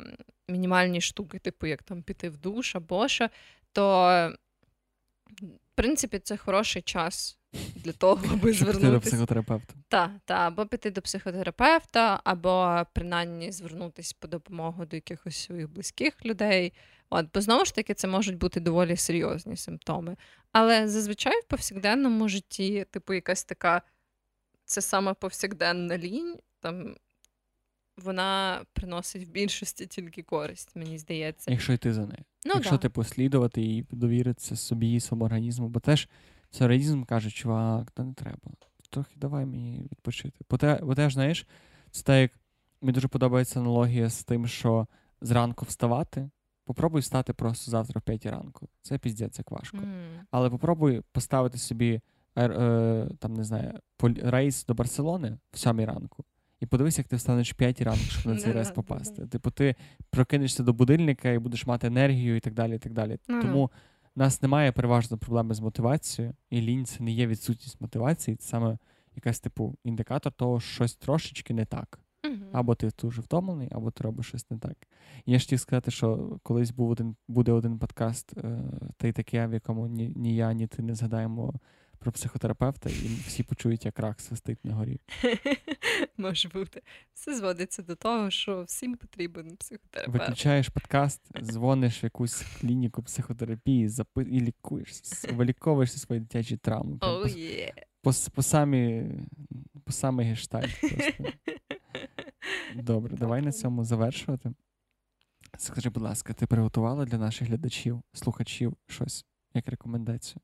мінімальні штуки, типу як там піти в душ або що, то в принципі це хороший час. Для того, аби звернутися
до психотерапевта.
Так, та, або піти до психотерапевта, або принаймні звернутися по допомогу до якихось своїх близьких людей. От, Бо знову ж таки, це можуть бути доволі серйозні симптоми. Але зазвичай в повсякденному житті, типу, якась така це саме повсякденна лінь, там вона приносить в більшості тільки користь, мені здається.
Якщо йти за нею. Ну, Якщо да. ти послідувати і довіритися собі, і своєму організму, бо теж організм каже, чувак, та не треба. Трохи давай мені відпочити. Бо те, бо теж, знаєш, це так, як мені дуже подобається аналогія з тим, що зранку вставати. Попробуй встати просто завтра в 5 ранку. Це піздець, як важко. Mm. Але попробуй поставити собі е, там, не знаю, рейс до Барселони в 7 ранку. І подивись, як ти встанеш в 5 ранку, щоб на цей рейс попасти. Типу, ти прокинешся до будильника і будеш мати енергію і так далі. і так далі. Тому в нас немає переважно проблеми з мотивацією, і лінь це не є відсутність мотивації. Це саме якась типу індикатор того, що щось трошечки не так.
Мгм.
Або ти дуже втомлений, або ти робиш щось не так. І я ж хотів сказати, що колись був один, буде один подкаст, е, та й таке, в якому ні, ні я, ні ти не згадаємо про психотерапевта, і всі почують, як рак свистить на горі.
Може бути. Все зводиться до того, що всім потрібен психотерапевт.
Виключаєш подкаст, дзвониш в якусь клініку психотерапії, запи... і лікуєшся, виліковуєшся свої дитячі травми.
Oh, yeah.
по, по самі по самий гештальт. Просто. Добре, давай на цьому завершувати. Скажи, будь ласка, ти приготувала для наших глядачів, слухачів щось як рекомендацію?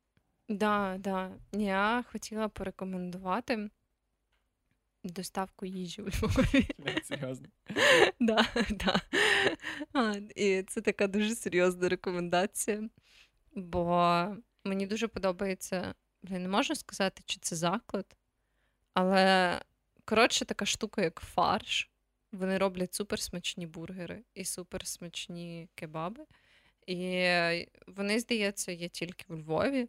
Да, да. Я хотіла порекомендувати доставку їжі у Львові.
Серйозно.
Да, да. А, і це така дуже серйозна рекомендація, бо мені дуже подобається, я не можу сказати, чи це заклад, але коротше, така штука, як фарш. Вони роблять суперсмачні бургери і суперсмачні кебаби. І вони, здається, є тільки у Львові,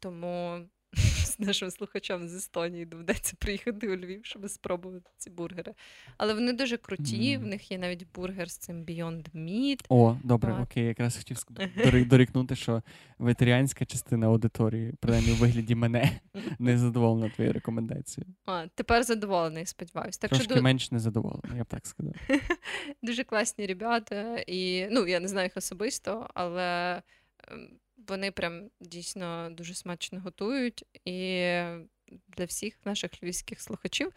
тому з нашим слухачам з Естонії доведеться приїхати у Львів, щоб спробувати ці бургери. Але вони дуже круті,
Мгм.
в них є навіть бургер з цим Beyond Meat.
О, добре,
Так.
окей, якраз хотів дорікнути, що ветеріанська частина аудиторії, принаймні у вигляді мене, не задоволена твоєю рекомендацією.
А, тепер задоволений, сподіваюся. Так
Трошки
що
менш незадоволена, я б так сказав.
дуже класні ребята, і ну я не знаю їх особисто, але ем, вони прям дійсно дуже смачно готують. І для всіх наших львівських слухачів,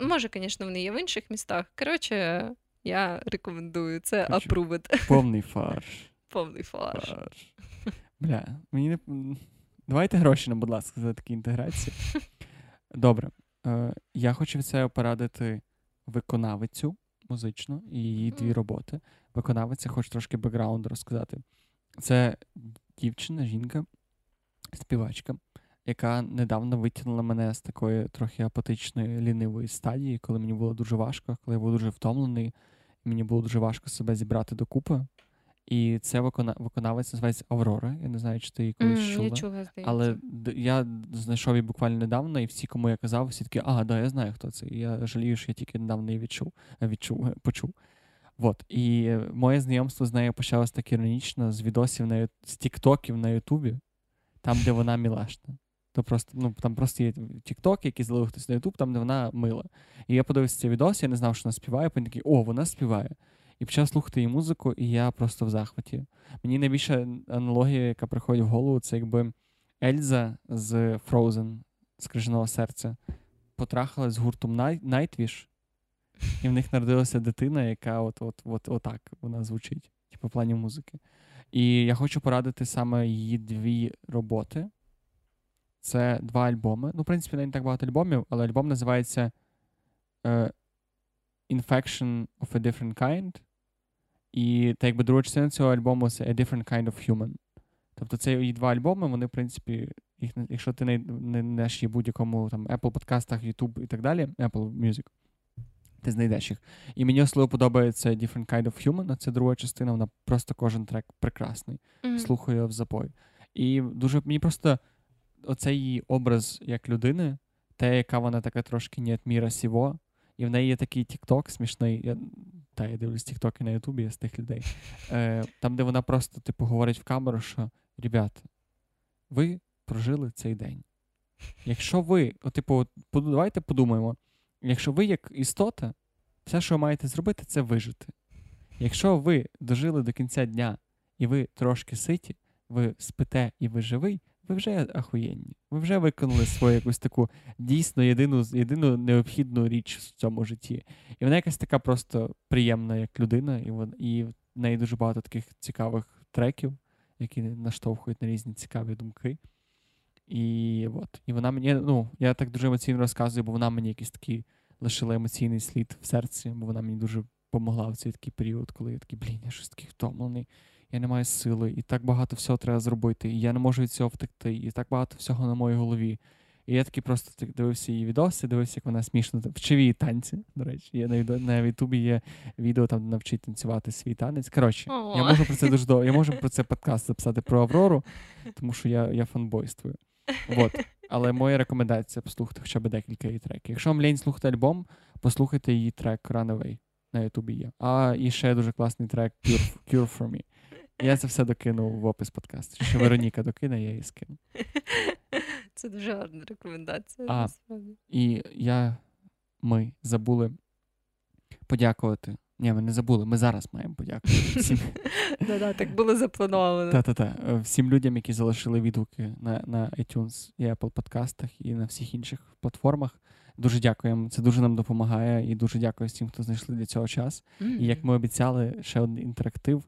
може, звісно, вони є в інших містах. Коротше, я рекомендую це
Коротше. Повний фарш.
повний фарш.
Фарш. Бля, мені не. Давайте гроші нам, будь ласка, за такі інтеграції. Добре. Е, я хочу від себе порадити виконавицю музичну і її дві роботи. Виконавиця, хочу трошки бекграунду розказати. Це дівчина, жінка, співачка, яка недавно витягнула мене з такої трохи апатичної лінивої стадії, коли мені було дуже важко, коли я був дуже втомлений, і мені було дуже важко себе зібрати докупи. І це викона... виконавець називається Аврора. Я не знаю, чи ти її колись
М,
чула.
Я чула, здається.
Але я знайшов її буквально недавно, і всі, кому я казав, всі такі, а, да, я знаю, хто це. І я жалію, що я тільки недавно її відчув, відчув, почув. Вот. І моє знайомство з нею почалось так іронічно з відосів на з тіктоків на Ютубі, там, де вона мілашна. То просто, ну, там просто є тіктоки, які злили хтось на Ютуб, там, де вона мила. І я подивився цей відос, я не знав, що вона співає, потім такий, о, вона співає. І почав слухати її музику, і я просто в захваті. Мені найбільша аналогія, яка приходить в голову, це якби Ельза з Frozen, з крижаного серця, потрахалась з гуртом Nightwish, і в них народилася дитина, яка от, от, от, отак вона звучить, типу, в плані музики. І я хочу порадити саме її дві роботи. Це два альбоми. Ну, в принципі, не так багато альбомів, але альбом називається е, Infection of a Different Kind. І та якби друга частина цього альбому це A Different Kind of Human. Тобто це її два альбоми, вони, в принципі, їх, якщо ти не, не їх в будь-якому там Apple подкастах, YouTube і так далі, Apple Music, ти знайдеш їх. І мені особливо подобається Different Kind of Human, це друга частина, вона просто кожен трек прекрасний.
Мгм.
Слухаю його в запой. І дуже мені просто оцей її образ як людини, те, яка вона така трошки не міра сіво, і в неї є такий тікток смішний. Я, та, я дивлюсь тіктоки на Ютубі я з тих людей. Е, там, де вона просто, типу, говорить в камеру, що ребята, ви прожили цей день. Якщо ви, от, типу, давайте подумаємо, якщо ви як істота, все, що ви маєте зробити, це вижити. Якщо ви дожили до кінця дня і ви трошки ситі, ви спите і ви живий, ви вже ахуєнні. Ви вже виконали свою якусь таку дійсно єдину, єдину необхідну річ в цьому житті. І вона якась така просто приємна як людина, і, вон, і в неї дуже багато таких цікавих треків, які наштовхують на різні цікаві думки. І от. І вона мені, ну, я так дуже емоційно розказую, бо вона мені якийсь такий лишила емоційний слід в серці, бо вона мені дуже допомогла в цей такий період, коли я такий, блін, я щось такий втомлений, я не маю сили, і так багато всього треба зробити, і я не можу від цього втекти, і так багато всього на моїй голові. І я такий просто так дивився її відоси, дивився, як вона смішно вчив її танці. До речі, є на, на Ютубі є відео там, навчить танцювати свій танець. Коротше, я можу про це дуже довго. Я можу про це подкаст записати про Аврору, тому що я, я фанбойствую. От. Але моя рекомендація послухати хоча б декілька її треків. Якщо вам лінь слухати альбом, послухайте її трек Runaway на Ютубі є. А і ще дуже класний трек Cure, Cure for Me. Я це все докину в опис подкасту. Ще Вероніка докине, я її скину.
Це дуже гарна рекомендація.
А. І я, ми забули подякувати. Ні, ми не забули, ми зараз маємо подякувати всім.
Да-да, так було заплановано.
Та-та-та. Е, Всім людям, які залишили відгуки на, на iTunes і Apple подкастах і на всіх інших платформах. Дуже дякуємо. Це дуже нам допомагає. І дуже дякую всім, хто знайшли для цього час. І як ми обіцяли, ще один інтерактив.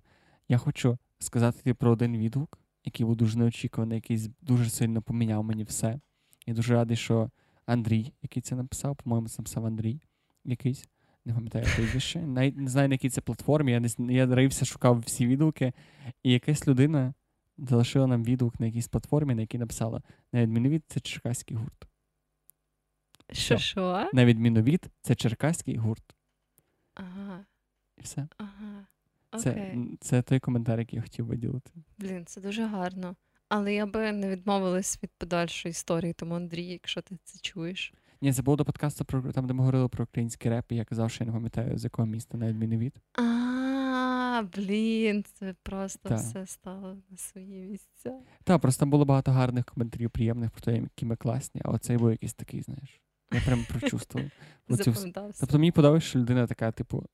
Я хочу сказати про один відгук, який був дуже неочікуваний, який дуже сильно поміняв мені все. Я дуже радий, що Андрій, який це написав, по-моєму, це написав Андрій якийсь. Не пам'ятаю прізвище. Навіть не знаю, на якій це платформі. Я, десь, я рився, шукав всі відгуки, і якась людина залишила нам відгук на якійсь платформі, на якій написала на відміну від це черкаський гурт.
Що, що?
На відміну від це черкаський гурт.
Ага,
І все.
ага.
Це,
Окей.
це той коментар, який я хотів виділити.
Блін, це дуже гарно. Але я би не відмовилась від подальшої історії, тому Андрій, якщо ти це чуєш.
Ні, це було до подкасту про там, де ми говорили про український реп, і я казав, що я не пам'ятаю, з якого міста, на відміну від.
А, блін, це просто
Та.
все стало на свої місця.
Так, просто там було багато гарних коментарів, приємних про те, які ми класні, а оцей був якийсь такий, знаєш. Я прям прочувствував. Тобто мені подобається, що людина така, типу,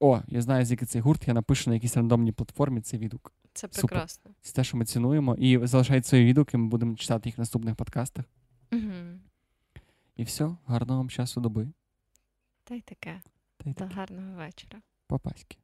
о, я знаю, звідки цей гурт, я напишу на якійсь рандомній платформі цей відгук.
Це
супер.
прекрасно.
Це те, що ми цінуємо. І залишайте свої відгуки, ми будемо читати їх в наступних подкастах.
Угу.
І все, гарного вам часу доби.
Та й таке.
Та й
Та
таке.
гарного вечора.
Папаськи.